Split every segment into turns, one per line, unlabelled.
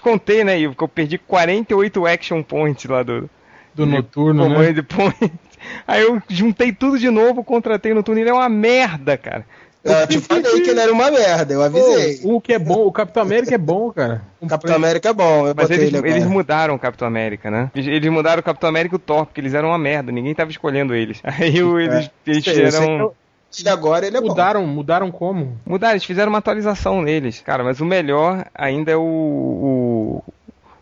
te contei, né, Ivo, que eu perdi 48 action points lá do.
Do noturno, né?
De point. Aí eu juntei tudo de novo, contratei no turno. Ele é uma merda, cara.
Eu te falei que ele era uma merda, eu avisei.
O, o que é bom, o Capitão América é bom, cara.
O Capitão América é bom, eu
Mas eles,
ele
eles mudaram o Capitão América, né? Eles, eles mudaram o Capitão América e o Thor, porque eles eram uma merda, ninguém tava escolhendo eles. Aí eles, eles
eu sei
fizeram.
E agora ele é bom.
Mudaram, mudaram como?
Mudaram, eles fizeram uma atualização neles. Cara, mas o melhor ainda é o. o,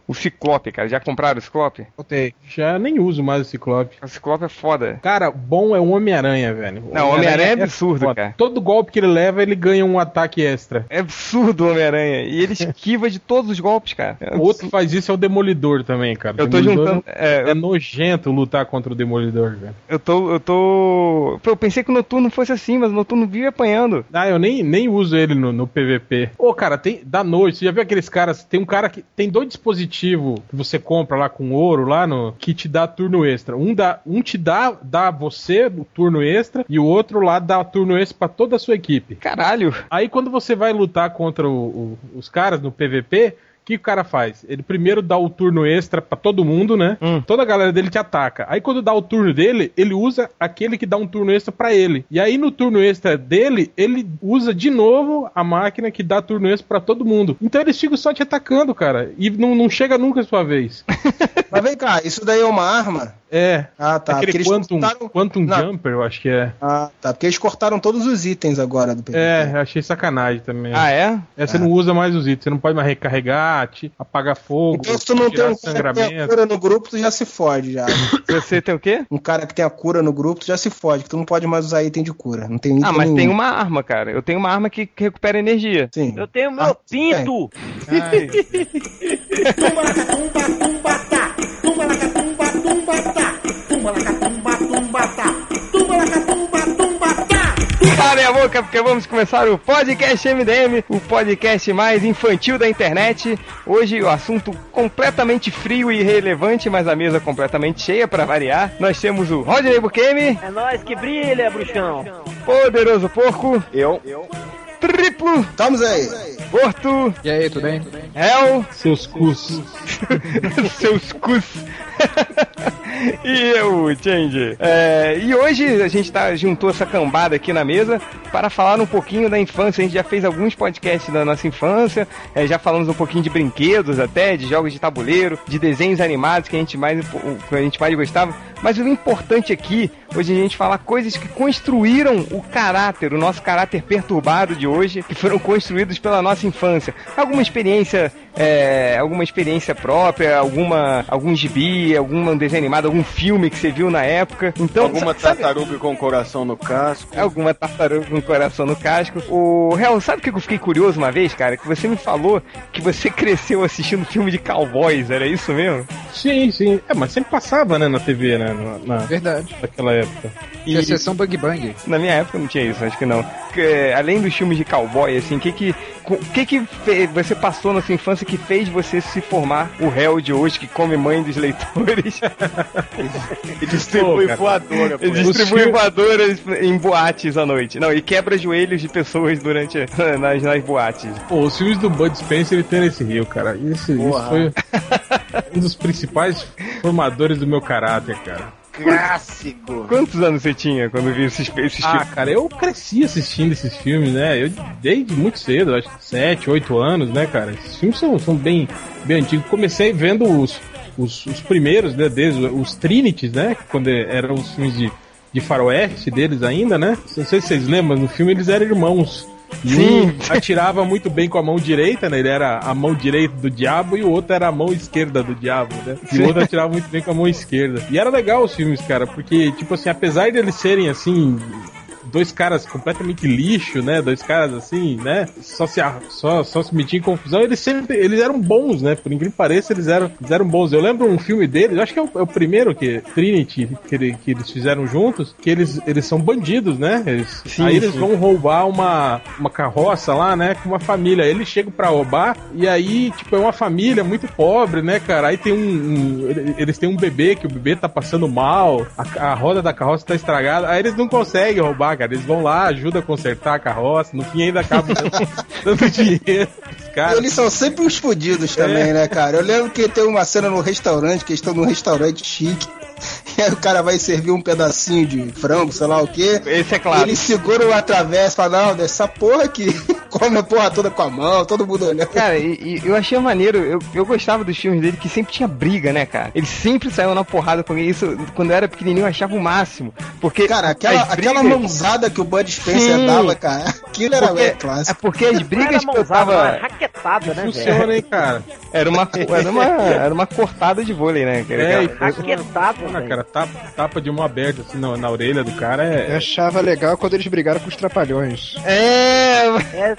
o Ciclope, cara. Já compraram o Ciclope?
Botei. Já nem uso mais o Ciclope.
O Ciclope é foda.
Cara, bom é o Homem-Aranha, velho. O
Não, o Homem-Aranha é absurdo,
foda.
cara.
Todo golpe que ele leva, ele ganha um ataque extra.
É absurdo o Homem-Aranha. E ele esquiva de todos os golpes, cara. É
O outro que faz isso é o Demolidor também, cara.
Eu tô juntando. É,
É nojento lutar contra o Demolidor, velho.
eu tô. Eu tô. Eu pensei que o Noturno fosse assim, mas o Noturno vive apanhando.
Ah, eu nem, nem uso ele no, no PVP. Ô, cara, tem da noite, você já viu aqueles caras? Tem um cara que tem dois dispositivos que você compra lá com ouro lá no que te dá turno extra. Um dá, um te dá dá você o turno extra e o outro lá dá turno extra pra toda a sua equipe.
Caralho.
Aí quando você vai lutar contra o- o- os caras no PVP, que o cara faz? Ele primeiro dá o turno extra pra todo mundo, né?
Hum.
Toda a galera dele te ataca. Aí quando dá o turno dele, ele usa aquele que dá um turno extra pra ele. E aí no turno extra dele, ele usa de novo a máquina que dá turno extra pra todo mundo. Então eles ficam só te atacando, cara. E não, não chega nunca a sua vez.
Mas vem cá, isso daí é uma arma?
É.
Ah, tá.
Aquele
porque eles
Quantum,
cortaram-
Quantum
Não.
Jumper, eu acho que é.
Ah, tá. Porque eles cortaram todos os itens agora do PVP.
É, eu achei sacanagem também.
Ah, é?
É, você não usa mais os itens, você não pode mais recarregar, te apagar fogo,
Então se tu não tem um cara que tem a cura no grupo, tu já se fode já.
Você tem o quê?
um cara que tem a cura no grupo, tu já se fode, que tu não pode mais usar item de cura. Não tem item
Ah, mas
nenhum.
tem uma arma, cara. Eu tenho uma arma que que recupera energia.
Sim.
Eu tenho meu
Ah,
pinto!
Calem a boca, porque vamos começar o podcast MDM, o podcast mais infantil da internet. Hoje o assunto completamente frio e irrelevante, mas a mesa completamente cheia para variar. Nós temos o Rodney Bukemi,
É nóis que brilha, bruxão!
Poderoso Porco,
Eu.
Triplo,
Estamos aí.
Porto,
E aí, tudo bem?
Hel,
Seus cus.
seus cus. e eu, Change. É, e hoje a gente tá, juntou essa cambada aqui na mesa para falar um pouquinho da infância. A gente já fez alguns podcasts da nossa infância, é, já falamos um pouquinho de brinquedos até, de jogos de tabuleiro, de desenhos animados que a gente mais, que a gente mais gostava. Mas o importante aqui, hoje a gente falar coisas que construíram o caráter, o nosso caráter perturbado de hoje, que foram construídos pela nossa infância. Alguma experiência, é, alguma experiência própria, alguma, algum gibi, algum desenho animado, algum filme que você viu na época. Então,
Alguma
sabe-
tartaruga com coração no casco.
Alguma tartaruga com coração no casco. O Real, sabe o que eu fiquei curioso uma vez, cara? Que você me falou que você cresceu assistindo filme de cowboys, era isso mesmo?
Sim, sim. É, mas sempre passava, né, na TV, né? Na, na-
Verdade.
naquela época.
Tinha a sessão Bug Bang.
Na minha época não tinha isso, acho que não. Que, é, além dos filmes de cowboy, assim, o que que, o que que você passou na sua infância que fez você se formar o réu de hoje que come mãe dos leitores
E distribui
Pô,
voadora,
e distribui
filmes-
voadoras em boates à noite? Não, e quebra joelhos de pessoas durante nas, nas boates.
Pô, os filmes do Bud Spencer e Tennessee Hill, cara. Isso, isso foi um dos principais formadores do meu caráter, cara.
Clássico.
Quantos anos você tinha quando viu esses, esses
Ah,
filmes?
cara, eu cresci assistindo esses filmes, né? Eu desde muito cedo, acho que 7, 8 anos, né, cara? Esses filmes são, são bem, bem antigos. Comecei vendo os, os, os primeiros, né, desde os Trinities, né? Quando eram os filmes de, de faroeste deles ainda, né? Não sei se vocês lembram, no filme eles eram irmãos.
Sim.
um atirava muito bem com a mão direita, né? Ele era a mão direita do diabo e o outro era a mão esquerda do diabo, né? E
Sim.
o outro atirava muito bem com a mão esquerda. E era legal os filmes, cara, porque, tipo assim, apesar de eles serem assim. Dois caras completamente lixo, né? Dois caras assim, né? Só se, só, só se metiam em confusão. Eles sempre eles eram bons, né? Por incrível que pareça, eles eram, eles eram bons. Eu lembro um filme deles, acho que é o, é o primeiro que Trinity que, ele- que eles fizeram juntos, que eles, eles são bandidos, né? Eles,
Sim,
aí eles
sim.
vão roubar uma, uma carroça lá, né? Com uma família. Aí Eles chegam pra roubar e aí, tipo, é uma família muito pobre, né, cara? Aí tem um, um- Eles têm um bebê que o bebê tá passando mal, a, a roda da carroça tá estragada. Aí eles não conseguem roubar, cara. Eles vão lá, ajudam a consertar a carroça. No fim ainda acabam dando, dinheiro pros caras.
Eles são sempre uns fodidos também, né, cara? Eu lembro que tem uma cena no restaurante, que eles estão num restaurante chique. E aí o cara vai servir um pedacinho de frango, sei lá o quê.
Esse é claro.
Ele segura uma travessa e fala, não, dessa porra aqui. Come a porra toda com a mão, todo mundo olhando.
Cara, e, e eu achei maneiro, eu, eu gostava dos filmes dele que sempre tinha briga, né, cara? Ele sempre saiu na porrada com isso. Quando eu era pequenininho, eu achava o máximo. Porque.
Cara, aquela,
as
aquela
brigas-
mãozada que o Bud Spencer
Sim.
dava, cara, aquilo era
Porque-
é
É
clássico.
porque as brigas que eu tava.
raquetada, né, velho?
Funciona, hein, cara.
Era uma, era uma, era uma cortada de vôlei, né? cara?
É, e
Raquetada, velho.
cara. Tapa, tapa de mão aberta assim na, na orelha do cara
Eu
é.
achava legal quando eles brigaram com os trapalhões.
É,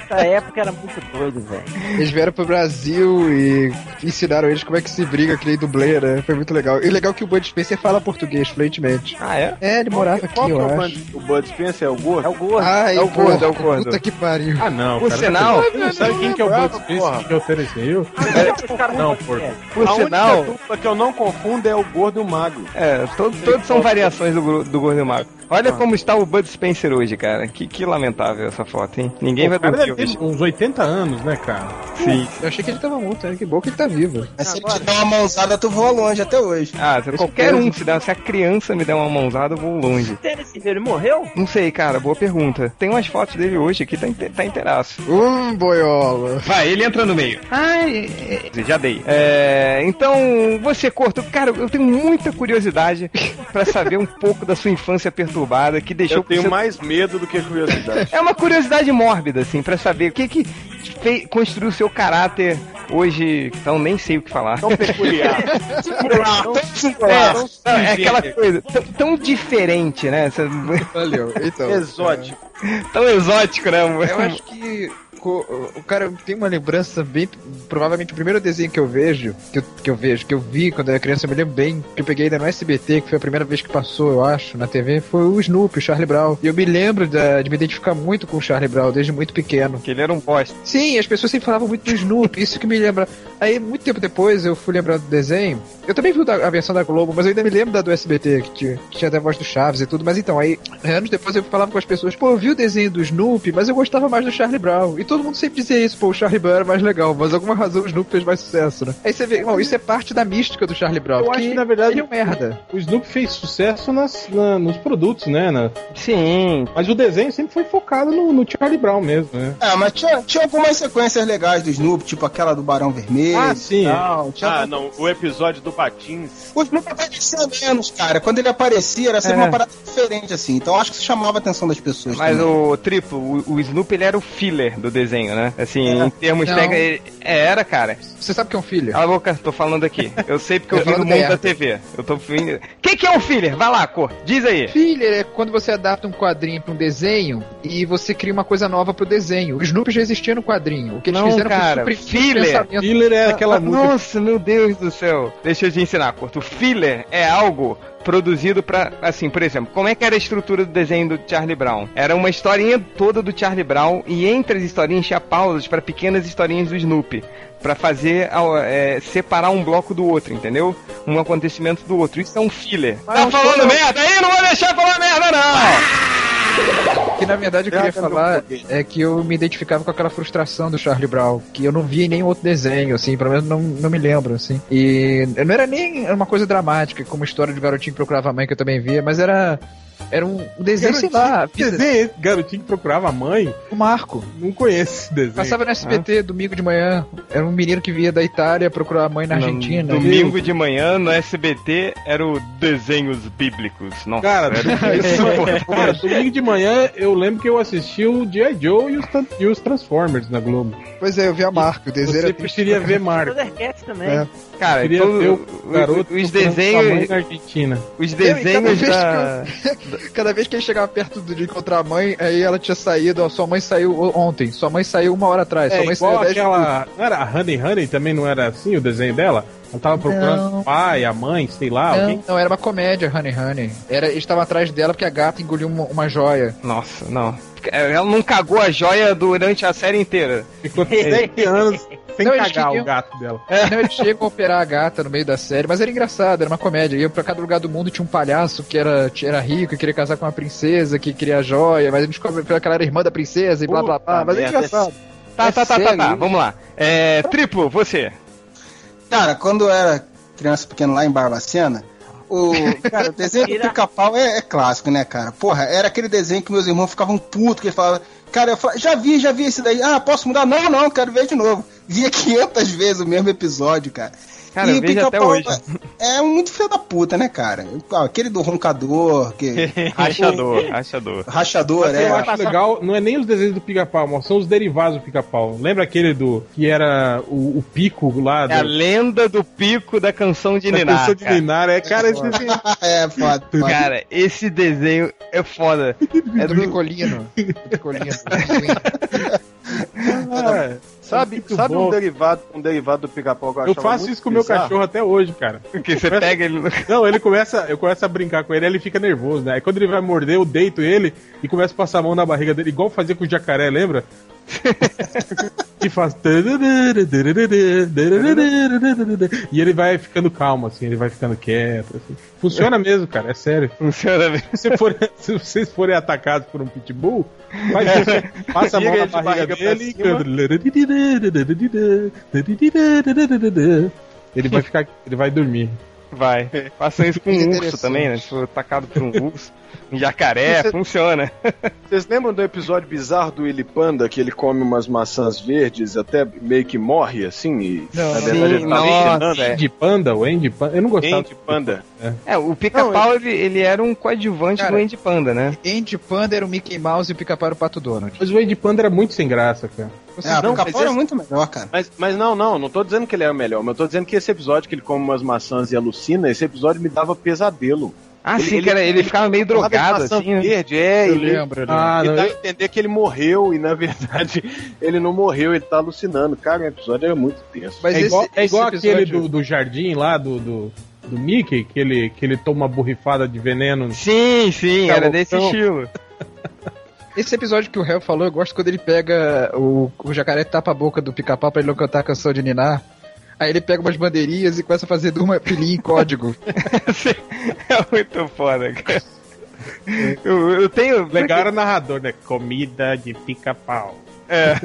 Essa época era muito doido, velho.
Eles vieram pro Brasil e ensinaram eles como é que se briga, que nem dublê, né? Foi muito legal. E legal que o Bud Spencer fala português fluentemente.
Ah, é?
É, ele morava
Qual
aqui,
é
eu
o,
acho.
Bud, o Bud Spencer é o gordo?
É o gordo.
Ai,
É o gordo, é o gordo.
Puta que pariu.
Ah, não.
Por
cara.
sinal-
Você não sabe quem que é o Bud Spencer que ofereceu? Não,
é.
Por
a
sinal.
que eu não confundo é o gordo e o magro.
É, to- todos são variações do, Gordo e Mago. Olha como está o Bud Spencer hoje, cara. Que, que lamentável essa foto, hein? Ninguém
o
vai
cara
dormir hoje.
uns 80 anos, né, cara?
Sim.
Eu achei que ele tava morto, né? Que bom que ele tá vivo.
Mas se ele te der uma mãozada, tu voa longe até hoje.
Ah, se qualquer um, se, dá, se a criança me der uma mãozada, eu vou longe.
Ele morreu?
Não sei, cara, boa pergunta. Tem umas fotos dele hoje aqui, tá, inte- tá inteiraço.
Hum, boiola.
Vai, ele entra no meio. Ai, já dei. É, então, você, Corto, cara, eu tenho muita curiosidade pra saber um pouco da sua infância perturbada que deixou
Eu tenho
você...
mais medo do que curiosidade.
É uma curiosidade mórbida, assim, pra saber o que que fez, construiu o seu caráter hoje. Então, nem sei o que falar.
Tão peculiar.
É, não, é aquela coisa tão, tão diferente, né? Essa-
Valeu. Então.
Exótico.
Tão exótico, né?
Eu acho que o cara tem uma lembrança bem. Provavelmente o primeiro desenho que eu vejo, que eu, que eu vejo, que eu vi quando eu era criança, eu me lembro bem, que eu peguei ainda no SBT, que foi a primeira vez que passou, eu acho, na TV, foi o Snoopy, o Charlie Brown. E eu me lembro da- de me identificar muito com o Charlie Brown desde muito pequeno.
Que ele era um bosta.
Sim, as pessoas sempre falavam muito do Snoopy, isso que me lembra. Aí, muito tempo depois, eu fui lembrar do desenho. Eu também vi a versão da Globo, mas eu ainda me lembro da do SBT, que tinha, que tinha até a voz do Chaves e tudo. Mas então, aí, anos depois eu falava com as pessoas, pô, eu vi o desenho do Snoopy, mas eu gostava mais do Charlie Brown. E todo mundo sempre dizia isso, pô, o Charlie Brown era mais legal, mas alguma razão o Snoopy fez mais sucesso, né? Aí você vê, irmão, isso é parte da mística do Charlie Brown.
Eu
porque
acho que, na verdade,
ele é um merda.
O Snoopy fez sucesso nas, na- nos produtos, né? na-
Sim.
Mas o desenho sempre foi focado no, no Charlie Brown mesmo, né?
É, mas tinha, tinha algumas sequências legais do Snoopy, tipo aquela do Barão Vermelho.
Ah, sim.
tal.
Ah, não. O episódio do Patins.
O Snoopy aparecia menos, cara. Quando ele aparecia, era sempre
É.
uma parada diferente, assim. Então eu acho que isso chamava a atenção das pessoas.
Mas
também.
o triplo, o, o Snoopy ele era o filler do desenho, né? Assim,
É.
em termos técnicos, é, era, cara.
Você sabe que é um filho?
Cala a boca, tô falando aqui. Eu sei porque eu
Eu
vi no mundo da TV. Eu tô vindo. O que, que é um filler? Vai lá, cor. Diz aí.
Filler é quando você adapta um quadrinho pra um desenho e você cria uma coisa nova pro desenho. O Snoopy já existia no quadrinho. O que eles
Não,
fizeram
cara,
foi
filler.
o pensamento.
Filler é aquela
Ah,
música.
Nossa, meu Deus do céu. Deixa eu te ensinar, Corto. O filler é algo produzido pra, assim, por exemplo, como é que era a estrutura do desenho do Charlie Brown? Era uma historinha toda do Charlie Brown e entre as historinhas tinha pausas para pequenas historinhas do Snoopy. Pra fazer, é, separar um bloco do outro, entendeu? Um acontecimento do outro. Isso é um filler. tá falando merda aí? Não vou deixar falar merda, não!
Que na verdade eu queria falar é que eu me identificava com aquela frustração do Charlie Brown, que eu não via em nenhum outro desenho, assim, pelo menos não, não me lembro, assim. E não era nem uma coisa dramática, como a história de garotinho que procurava a mãe, que eu também via, mas era. Era um desenho, sei lá, a vida-
Desenho, garotinho que procurava a mãe.
o Marco.
Não conheço esse desenho.
Passava no SBT domingo de manhã. Era um menino que via da Itália procurar a mãe na Argentina.
Domingo de manhã no SBT era o Desenhos Bíblicos. Nossa,
Cara,
era insuportável.
cara, domingo de manhã eu lembro que eu assisti o G.I. Joe e os, e os Transformers na Globo.
Pois é, eu via Marco. O desenho
Você
era
preferia ver Marco.
Thundercats também.
É.
Cara,
Queria
então,
ver
o-
o garoto
os
mãe
desenhos,
na Argentina.
os
Eu, e cada
desenhos
vez
da...
Cada vez que ele chegava perto de encontrar a mãe, aí ela tinha saído, ó, sua mãe saiu ontem, sua mãe saiu uma hora atrás,
É
sua mãe
igual
saiu 10
aquela. Não era a Honey Honey também não era assim o desenho dela? Ela tava procurando
Não.
o pai, a mãe, sei lá,
Não,
alguém.
não, era uma comédia, Honey Honey. Era, eles estavam atrás dela porque a gata engoliu uma, uma joia.
Nossa, não. Ela não cagou a joia durante a série inteira.
Ficou 7 anos sem
Não,
cagar
queriam-
o gato dela.
Não, eles chegam a operar a gata no meio da série, mas era engraçado, era uma comédia. Ia pra cada lugar do mundo tinha um palhaço que era, era rico e queria casar com uma princesa, que queria a joia, mas a gente descobre que ela era irmã da princesa e blá blá blá.
Puta
Mas é engraçado.
Tá,
É
tá, tá, tá, tá. Vamos lá. É, triplo, você.
Cara, quando eu era criança pequena lá em Barbacena, o, cara, o desenho do pica-pau é, é clássico, né, cara? Porra, era aquele desenho que meus irmãos ficavam putos, que eles falavam, cara, eu falava, já vi, já vi esse daí. Ah, posso mudar? Não, não, quero ver de novo. Via 500 vezes o mesmo episódio, cara.
Cara, eu
o
vejo até
Pica-Pau
hoje.
É, é muito filho da puta, né, cara? Ah, Aquele do roncador, que,
Rachador, rachador.
rachador,
Mas eu
é.
acho legal, não é nem os desenhos do pica-pau, mas são os derivados do pica-pau. Lembra aquele do que era o, o pico lá
É a
do,
lenda do pico da canção de
da
Ninar.
pessoa de
cara.
Ninar? É, cara, esse desenho
É, foda, foda.
Cara, esse desenho é foda. É
do
do...
Picolino.
Sabe,
muito
sabe
bom.
um derivado, um derivado do pica-pau que eu
Eu faço isso com o meu cachorro até hoje, cara.
que você pega ele no...
Não, ele começa, eu começo a brincar com ele, aí ele fica nervoso, né? Aí quando ele vai morder, eu deito ele e começo a passar a mão na barriga dele, igual fazia com o jacaré, lembra? Que faz. E ele vai ficando calmo, assim, ele vai ficando quieto. assim. Funciona mesmo, cara, é sério.
Funciona bem.
Se, for- se vocês forem atacados por um pitbull, faz isso. Passa a mão na barriga dele e canta. Ele vai ficar. Ele vai dormir.
Vai. Façam isso com um urso também, né? Se for atacado por um urso, um jacaré,
Você-
funciona.
Vocês lembram do episódio bizarro do Willy Panda, que ele come umas maçãs verdes até meio que morre, assim? E,
Não,
na
não.
verdade, ele
Sim,
tá
nossa,
envenenando, é.
Andy Panda, o Andy Panda. Eu não gostava.
Andy Panda.
É, o pica-pau, ele, ele era um coadjuvante
Cara,
do Andy Panda, né?
Andy Panda era o Mickey Mouse e o Pica-Pau era o Pato Donald.
Mas o Andy Panda era muito sem graça, cara.
É, a
Não, mas
era
esse-
muito melhor, cara.
Mas, mas não, não, não tô dizendo que ele é o melhor, mas eu tô dizendo que esse episódio que ele come umas maçãs e alucina, esse episódio me dava pesadelo.
Ah,
Ele-
sim,
ele-
cara, ele ficava meio drogado, assim. né?
verde, é,
Eu
ele,
lembro, eu lembro.
Ah,
ele
não,
dá a
eu-
entender que ele morreu e na verdade ele não morreu, ele tá alucinando. Cara, o episódio era muito tenso.
Mas
é igual,
esse-
é igual
esse
aquele
episódio-
do, do jardim lá, do, do, do Mickey, que ele, que ele toma uma borrifada de veneno.
Sim, sim,
Tá
era desse estilo.
Esse episódio que o Hell falou, eu gosto quando ele pega o, o jacaré tapa a boca do pica-pau pra ele não cantar a canção de Ninar. Aí ele pega umas bandeirinhas e começa a fazer uma filhinha em código.
é muito foda, cara. Eu, eu tenho.
Legal era narrador, né? Comida de pica-pau.
É.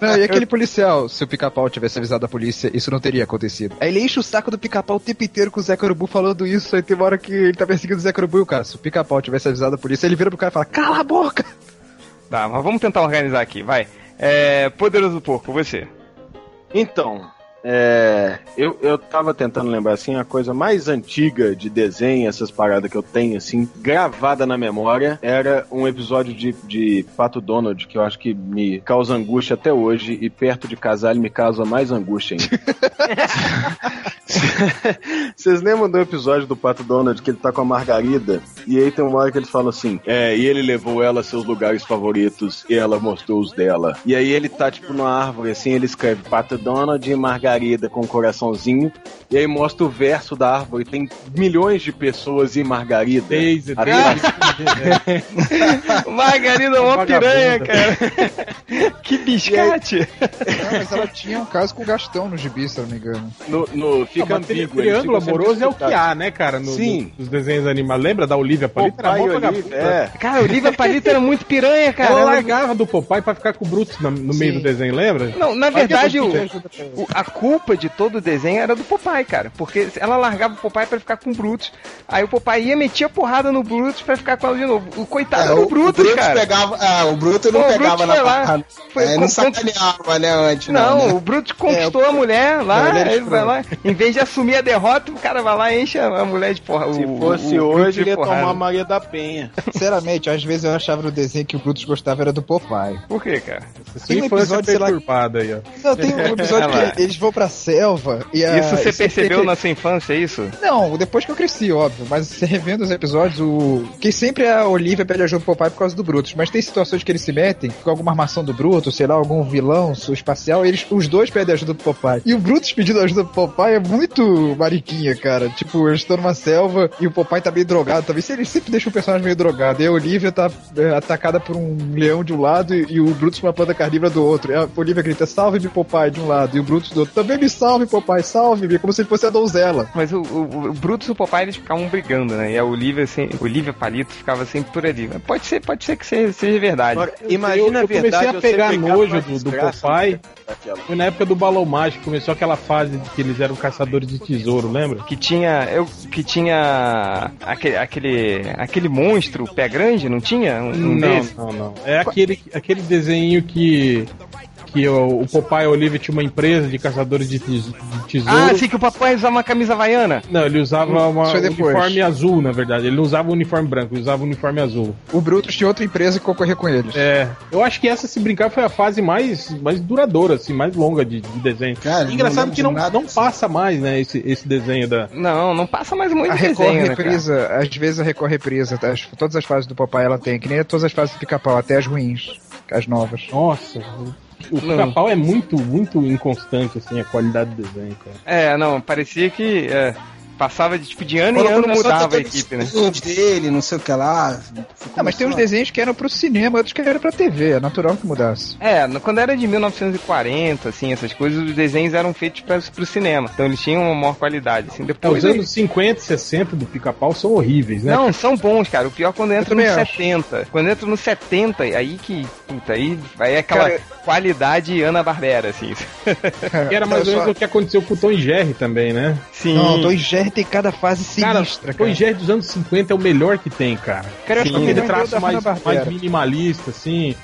Não, e aquele policial, se o pica-pau tivesse avisado a polícia, isso não teria acontecido. Aí ele enche o saco do pica-pau o tempo inteiro com o Zé Corubu falando isso, aí tem uma hora que ele tá perseguindo o Zé Corubu e o cara, se o pica-pau tivesse avisado a polícia, ele vira pro cara e fala, cala a boca!
Tá, mas vamos tentar organizar aqui, vai. É, Poderoso Porco, você.
Então, é, eu, eu tava tentando lembrar assim, a coisa mais antiga de desenho, essas paradas que eu tenho, assim, gravada na memória, era um episódio de, de Pato Donald, que eu acho que me causa angústia até hoje, e perto de casar ele me causa mais angústia ainda. Vocês lembram do episódio do Pato Donald que ele tá com a Margarida? E aí tem uma hora que eles falam assim: É, e ele levou ela a seus lugares favoritos e ela mostrou os dela. E aí ele tá tipo numa árvore assim, ele escreve Pato Donald e Margarida com um coraçãozinho. E aí mostra o verso da árvore, tem milhões de pessoas e Margarida.
Daisy,
Atrás.
Daisy.
Margarida é uma piranha, cara. que biscate.
Não, mas ela tinha um caso com o Gastão no gibi, se eu não me engano.
No, no, fica
Ah,
ambíguo.
triângulo amoroso é o que há, né, cara? No,
Sim.
no- nos desenhos animados. Lembra da Olivia Palito? Era
Popeye
mó
e Olivia, é.
Cara, a Olivia Palito era muito piranha, cara.
Ela
Ela-
largava do Popeye pra ficar com o Brutus na- no meio do desenho, lembra?
Não, na verdade, o, o- a culpa de todo o desenho era do Popeye, cara. Porque ela largava o Popeye pra ficar com o Brutus. Aí o Popeye ia metia porrada no Brutus pra ficar com ela de novo. O coitado era o Brutus, cara.
pegava. Ah, o Bruto não
Pô,
pegava
Brutus
na barra.
foi
é, não sacaneava, né, antes.
Não,
né?
o Brutus conquistou a mulher lá,
Não, ele
vai lá, em vez de assumir a derrota, o cara vai lá e enche a mulher de porra.
Se
o-
fosse
o Brutus
hoje, ele ia
porrada.
tomar a Maria da Penha.
Sinceramente, às vezes eu achava no desenho que o Brutus gostava era do Popeye.
Por quê, cara?
Tem um episódio, sei lá,
aí, ó.
Não, tem um episódio que eles vão pra selva e a...
Isso você
sempre
percebeu
tem
na sua infância, é isso?
Não, depois que eu cresci, óbvio. Mas você revendo os episódios, o. Que sempre a Olivia pede ajuda pro Popeye por causa do Brutus. Mas tem situações que eles se metem com alguma armação do Brutus, sei lá, algum vilão espacial, eles, os dois pedem ajuda pro Popeye. E o Brutus pedindo ajuda pro Popeye é muito mariquinha, cara. Tipo, eles estão numa selva e o Popeye tá meio drogado. Talvez ele sempre deixa o personagem meio drogado. E a Olivia tá é, atacada por um leão de um lado e, e o Brutus por uma planta carnívora do outro. E a Olivia grita, salve-me, Popeye, de um lado. E o Brutus do outro, também me salve, Popeye, salve-me. Como se ele fosse a donzela.
Mas o, o, o Brutus e o Popeye eles ficavam brigando, né? E a Olivia, assim, Olivia Palito ficava sempre por ali. Mas pode ser, pode ser que seja, seja verdade.
Agora, imagina
eu
a verdade.
comecei a
você
pegar nojo do, do Popeye. Foi na época do Balão Mágico, começou aquela fase de que eles eram caçadores de tesouro, lembra?
Que tinha. Eu, que tinha. Aquele, aquele. Aquele monstro, pé grande, não tinha? Um, um
não,
desse?
não, não. É aquele, aquele desenho que. Que o, o Popeye e a Olivia tinha uma empresa de caçadores de, tes- de tesouro.
Ah, sim, que o papai usava uma camisa havaiana.
Não, ele usava uma, um uniforme azul, na verdade. Ele não usava o uniforme branco, ele usava o uniforme azul.
O Brutus tinha outra empresa que concorria com eles.
É, eu acho que essa, se brincar, foi a fase mais, mais duradoura, assim, mais longa de, de desenho.
Cara,
Engraçado
não
que não, não passa mais, né, esse, esse desenho da...
Não, não passa mais muito
A
desenho,
Record
né,
reprisa, às vezes a Record reprisa, tá? As- todas as fases do Popeye ela tem, que nem todas as fases do Pica-Pau, até as ruins, as novas.
Nossa, o pica-pau é muito, muito inconstante, assim, a qualidade do desenho, cara.
É, não, parecia que é, passava de tipo de ano em
Quando
ano
começou
mudava a equipe, né?
desenhos dele, não sei o que lá.
Ah, mas tem uns desenhos que eram pro cinema, outros que eram pra TV, é natural que mudasse.
É, quando era de 1940, assim, essas coisas, os desenhos eram feitos para pro cinema. Então eles tinham uma maior qualidade, assim.
É,
Depois
os anos 50 e 60 do pica-pau são horríveis, né?
Não, são bons, cara. O pior é quando entra
também
no
acho.
70. Quando entra no 70, aí que. Puta, aí, aí é aquela
Cara-
qualidade Ana Barbera, assim.
Que era mais ou
Só-
menos o que aconteceu com o Tom e Jerry também, né?
Sim.
Não, Tom e Jerry tem cada fase
Cara,
sinistra, cara.
e Jerry dos anos 50 é o melhor que tem, cara.
Cara, eu acho que o
Aquele
é o
traço
da
mais, mais minimalista, assim.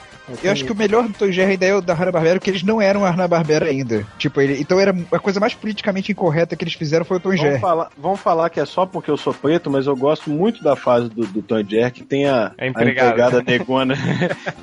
Eu acho que o melhor do Tom e Jerry ainda é o da Hanna-Barbera, porque eles não eram a Hanna-Barbera ainda. Tipo, ele, então era a coisa mais politicamente incorreta que eles fizeram foi o Tom
Vamos
Jerry.
falar, vamos falar que é só porque eu sou preto, mas eu gosto muito da fase do, do Tom Jerry, que tem a,
A
a
empregada.
empregada negona.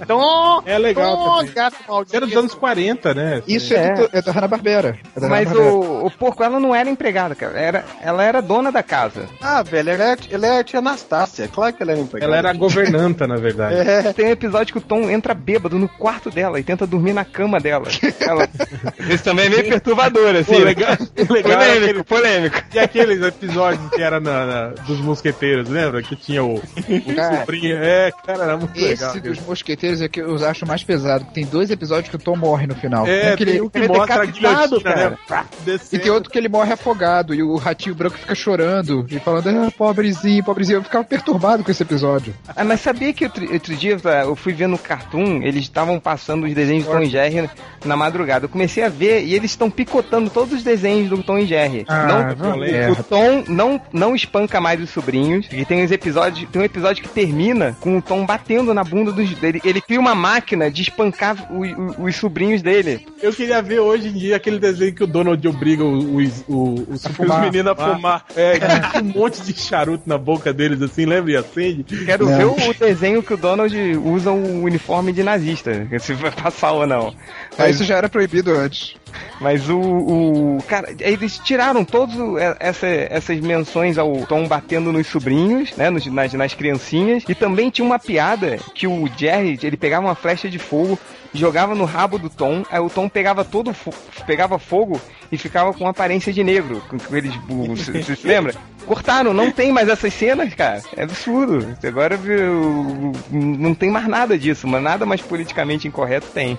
É legal também.
gato maldito.
Era dos anos 40, né?
Isso é, do- é da Hanna-Barbera. É da
Mas
Hanna-Barbera.
o, o porco, ela não era empregada, cara. Era, ela era dona da casa.
Ah, velho, ela é, ela é a tia Anastácia. Claro que ela era empregada.
Ela era a governanta, na verdade.
Tem um episódio que o Tom entra bêbado no quarto dela e tenta dormir na cama dela. Ela- Isso também é meio perturbador, assim.
Pô,
né?
legal, legal
Polêmico,
aquele-
polêmico.
E aqueles episódios que era na, na- dos mosqueteiros, lembra? Que tinha o, o
Cara,
sobrinho. É, cara, era muito legal.
Esse dos mosqueteiros é que eu acho mais pesado, porque tem dois episódios que o Tom morre no final.
É,
um que ele-
um que
ele é
mostra a
decapitado,
né?
cara.
E
Descendo.
tem outro que ele morre afogado e o ratinho branco fica chorando e falando, ah, pobrezinho, pobrezinho. Eu ficava perturbado com esse episódio.
Ah, mas sabia que outro, outro dia eu fui ver no Cartoon, eles estavam passando os desenhos do Tom e Jerry na madrugada. Eu comecei a ver e eles estão picotando todos os desenhos do Tom e Jerry.
Ah,
não, o, o Tom não, não espanca mais os sobrinhos. E tem os episódios, tem um episódio que termina com o Tom batendo na bunda dos dele. Ele cria uma máquina de espancar o- o- os sobrinhos dele.
Eu queria ver hoje em dia aquele desenho que o Donald obriga os, os, os, os
fumar.
meninos a fumar. É, tinha um monte de charuto na boca deles, assim, lembra? E acende.
Quero
Não.
ver o desenho que o Donald usa o uniforme de nazista. Se vai passar ou não.
Ah, isso já era proibido antes.
Mas o, o. Cara, eles tiraram todas essa, essas menções ao Tom batendo nos sobrinhos, né? nos- nas, nas criancinhas. E também tinha uma piada que o Jerry, ele pegava uma flecha de fogo, jogava no rabo do Tom, aí o Tom pegava todo pegava fogo e ficava com aparência de negro. Com com eles. o- Você você se lembra? Cortaram, não tem mais essas cenas, cara. É absurdo. Agora viu, não tem mais nada disso, mas nada mais politicamente incorreto tem.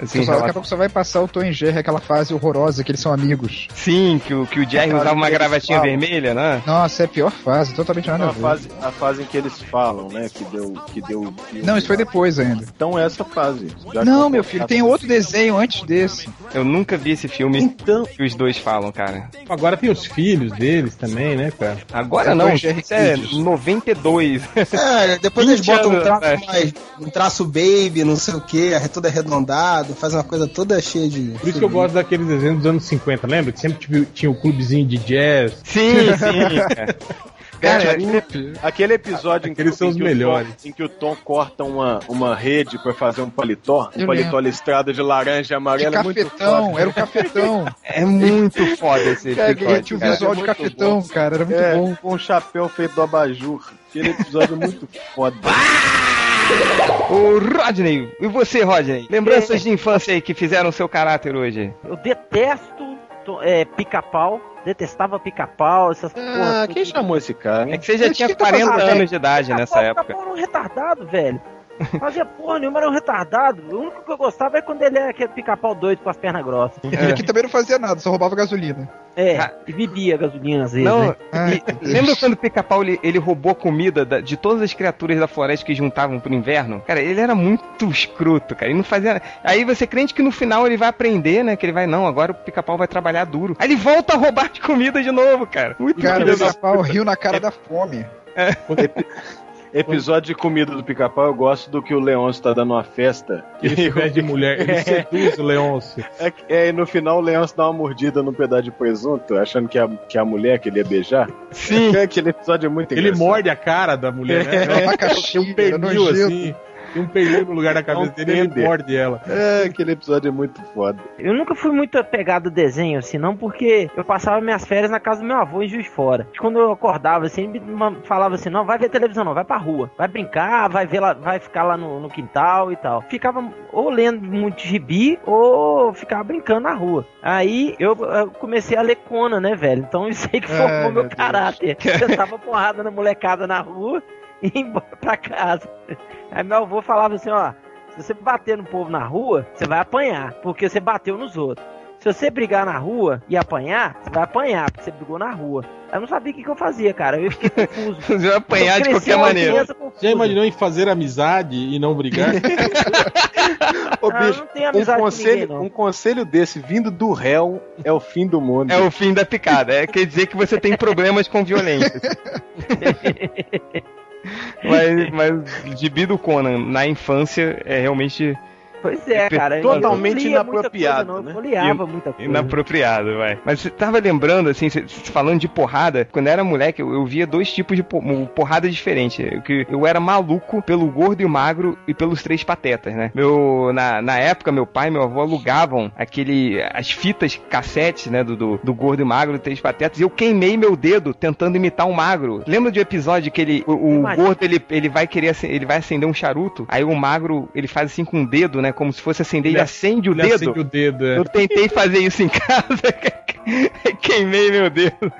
Assim,
Só- daqui a pouco só vai passar o Tom e Jerry, aquela fase horrorosa que eles são amigos.
Sim, que o, que o Jerry usava uma gravatinha
falam.
vermelha, né?
Nossa, é a pior fase, totalmente nada a
a fase, a fase em que eles falam, né? Que deu. Que deu
Não, isso foi
lá.
depois ainda.
Então essa fase. Já
Não, meu filho, tem outro desenho antes desse.
Eu nunca vi esse filme
Então,
que os dois falam, cara.
Agora tem os filhos deles também, né, cara?
Agora
É
não, isso é
Kids.
92.
É, depois eles
20
botam um traço
é.
mais. Um traço baby, não sei o que, tudo arredondado, faz uma coisa toda cheia de.
Por isso que eu gosto daqueles desenhos dos anos 50, lembra? Que sempre tive- tinha o clubezinho de jazz.
sim, sim. cara.
Aquele, aquele episódio em que,
são
em
os
que o
melhores.
Tom, em que o Tom corta uma, uma rede pra fazer um paletó, um
Eu
paletó
lembro.
listrado de laranja e
De
amarelo é muito
cafetão,
foda.
era o cafetão.
é muito foda esse
Cara,
episódio.
tinha um
cara.
visual de cafetão, cara, era muito
É,
bom.
com um chapéu feito do abajur. Aquele episódio é muito foda.
Ô, Rodney, e você, Rodney? Lembranças de infância aí que fizeram seu caráter hoje?
Eu detesto to- é, pica-pau. detestava pica-pau, essas
Ah,
porra.
quem chamou esse cara?
É que você já
Mas
tinha
que que tá
40
fazendo?
anos de idade nessa época.
Pica-pau era um retardado, velho. Fazia porra nenhuma, era um retardado. O único que eu gostava é quando ele era aquele pica-pau doido com as pernas grossas.
Ele aqui também não fazia nada, só roubava gasolina.
É,
Ah.
e bebia gasolina às vezes,
Não,
né?
Ai,
e- lembra quando o pica-pau ele, ele roubou comida da- de todas as criaturas da floresta que juntavam pro inverno? Cara, ele era muito escroto, cara. Ele não fazia. Aí você crente que no final ele vai aprender, né? Que ele vai, não, agora o pica-pau vai trabalhar duro. Aí ele volta a roubar as comidas de novo, cara. Muito
Cara, o pica-pau riu na cara da fome.
Episódio de comida do pica-pau, eu gosto do que o Leôncio tá dando uma festa.
Ele se veste de mulher, ele seduz o Leôncio.
É, que- é, e no final o Leôncio dá uma mordida num pedaço de presunto, achando que é a, que é a mulher que ele ia beijar.
Sim.
Aquele episódio é muito
Ele
engraçado.
morde a cara da mulher, né?
É uma
Tem
abacaxi,
um pernil assim, tem um pernil no lugar da cabeça dele e ele morde ela.
É, aquele episódio é muito foda.
Eu nunca fui muito apegado a desenho, assim, não porque eu passava minhas férias na casa do meu avô em Juiz Fora. Quando eu acordava, assim, ele me falava assim, não, vai ver televisão não, vai pra rua. Vai brincar, vai ver lá, vai ficar lá no, no quintal e tal. Ficava ou lendo muito gibi, ou ficava brincando na rua. Aí eu, eu comecei a ler Conan, né, velho? Então isso aí que formou
Ai,
meu
meu
caráter. Eu tava porrada na molecada na rua e ia embora pra casa. Aí meu avô falava assim, ó, se você bater no povo na rua, você vai apanhar, porque você bateu nos outros. Se você brigar na rua e apanhar, você vai apanhar, porque você brigou na rua. Eu não sabia o que, que eu fazia, cara. Eu fiquei confuso.
Você vai apanhar de qualquer maneira.
Já imaginou em fazer amizade e não brigar?
Ô,
eu
bicho,
não tenho
um conselho,
ninguém, não.
um conselho desse vindo do réu é o fim do mundo.
É o fim da picada. É, quer dizer que você tem problemas com violência. Mas, mas Gibi do Conan na infância é realmente
Pois é, cara.
Totalmente inapropriado,
coisa,
né?
Eu folheava muita coisa.
inapropriado, vai. Mas você tava lembrando, assim, você falando de porrada, quando eu era moleque, eu, eu via dois tipos de po- porrada diferentes. Eu, que eu era maluco pelo gordo e o magro e pelos três patetas, né? Meu, na, na época, meu pai e meu avô alugavam aquele, as fitas cassetes, né, do, do, do gordo e magro e três patetas, e eu queimei meu dedo tentando imitar um magro. Lembra de um episódio que ele, o, o gordo, ele, ele vai querer, ele vai acender um charuto, aí o magro, ele faz assim com o dedo, né, como se fosse acender, ele,
Ele
acende o
Ele
dedo.
acende o dedo, é.
Eu tentei fazer isso em casa, queimei meu dedo.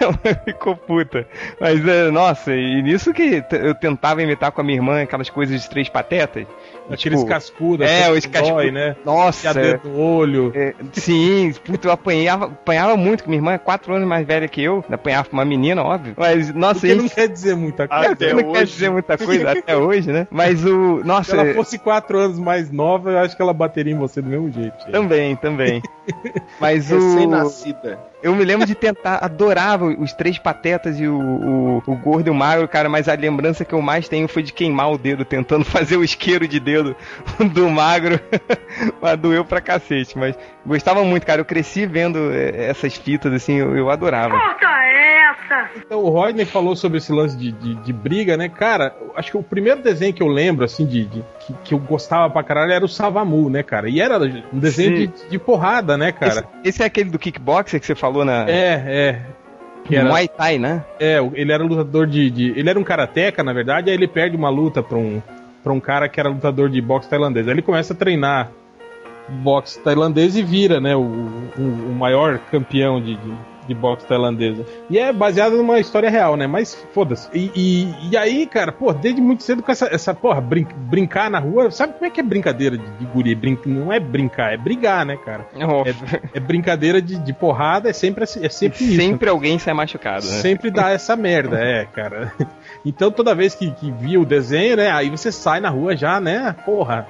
Ela ficou puta. Mas, é, nossa, e nisso que eu tentava imitar com a minha irmã aquelas coisas de três patetas.
Aqueles
tipo,
cascudos,
é,
assim,
os
que dói,
cascudos.
né?
Nossa,
dedo no olho.
é, sim, puta, eu apanhava, apanhava muito, que minha irmã é quatro anos mais velha que eu, apanhava pra uma menina, óbvio. Mas, nossa,
Porque não
isso
quer dizer muita coisa.
é,
Até
não quer
hoje.
dizer muita coisa até hoje, né? Mas o.
Se
Nossa,
ela fosse quatro anos mais nova, eu acho que ela bateria em você do mesmo jeito.
também, também. Mas o.
Recém-nascida.
Eu me lembro de tentar, adorava os três patetas e o, o, o gordo e o magro, cara, mas a lembrança que eu mais tenho foi de queimar o dedo, tentando fazer o isqueiro de dedo do magro. mas doeu pra cacete, mas gostava muito, cara. Eu cresci vendo eh, essas fitas, assim, eu, eu adorava.
Então, o Rodney falou sobre esse lance de, de, de briga, né? Cara, acho que o primeiro desenho que eu lembro, assim, de, de- que, que eu gostava pra caralho era o Savamu, né, cara? E era um desenho de, de porrada, né, cara?
Esse, esse é aquele do kickboxer que você falou na
É, é. Que era,
Muay Thai, né?
é, ele era lutador de, de- Ele era um karateca, na verdade, aí ele perde uma luta pra um, pra um cara que era lutador de boxe tailandês. Aí ele começa a treinar boxe tailandês e vira, né, o, o, o maior campeão de, de, de boxe tailandesa. E é baseado numa história real, né? Mas foda-se. E, e, e aí, cara, pô, desde muito cedo com essa, essa porra, brin- brincar na rua, sabe como é que é brincadeira de, de guri? Brin não é brincar, é brigar, né, cara? É brincadeira de, de porrada, é sempre, assim- é sempre isso.
Sempre alguém sai machucado, né?
Sempre dá essa merda, é, cara. Então toda vez que, que via o desenho, né, aí você sai na rua já, né, porra,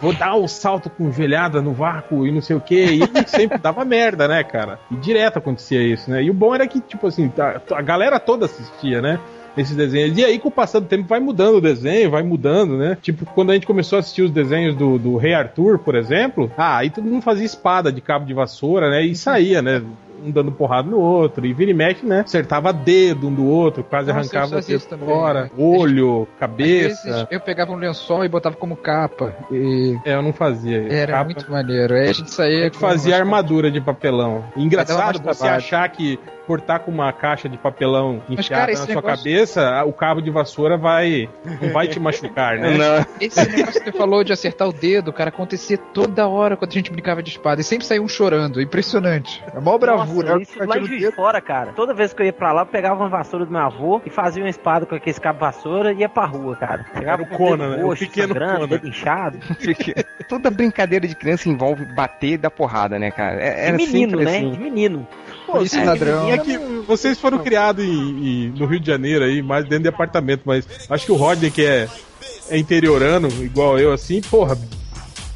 vou dar o salto com joelhada no vácuo e não sei o que, e sempre dava merda, né, cara. E direto acontecia isso, né. E o bom era que, tipo assim, a, a galera toda assistia, né. Esses desenhos. E aí, com o passar do tempo, vai mudando o desenho, vai mudando, né? Tipo, quando a gente começou a assistir os desenhos do, do Rei Arthur, por exemplo, ah, aí todo mundo fazia espada de cabo de vassoura, né? E saía, né? Um dando porrada no outro. E vira e mexe, né? Acertava dedo um do outro, quase
Nossa,
arrancava o dedo
também,
fora.
né?
Olho, cabeça.
eu pegava um lençol e botava como capa. E
É, eu não fazia. isso.
era
Capa-
muito maneiro. Aí a gente saía.
Eu fazia armadura de papelão. Engraçado
mais
você achar que cortar com uma caixa de papelão
Mas,
enfiada
cara,
na sua
negócio-
cabeça, o cabo de vassoura vai não vai te machucar, né?
Não,
Esse negócio que você falou de acertar o dedo, cara, acontecia toda hora quando a gente brincava de espada. E sempre saía um chorando. Impressionante. É mó bravura. né?
isso lá em Juiz de Fora, cara. Toda vez que eu ia pra lá, eu pegava uma vassoura do meu avô e fazia uma espada com aquele cabo vassoura e ia pra rua, cara. Chegava
Era o Conan, né? O
roxo,
pequeno
sangrando,
Conan.
inchado.
Toda brincadeira de criança envolve bater e dar porrada, né, cara? É,
De menino, né?
assim.
De menino.
Polícia
É,
ladrão.
É que vocês foram criados em- em- no Rio de Janeiro aí, mais dentro de apartamento, mas acho que o Rodney que é, é interiorano, igual eu, assim, porra,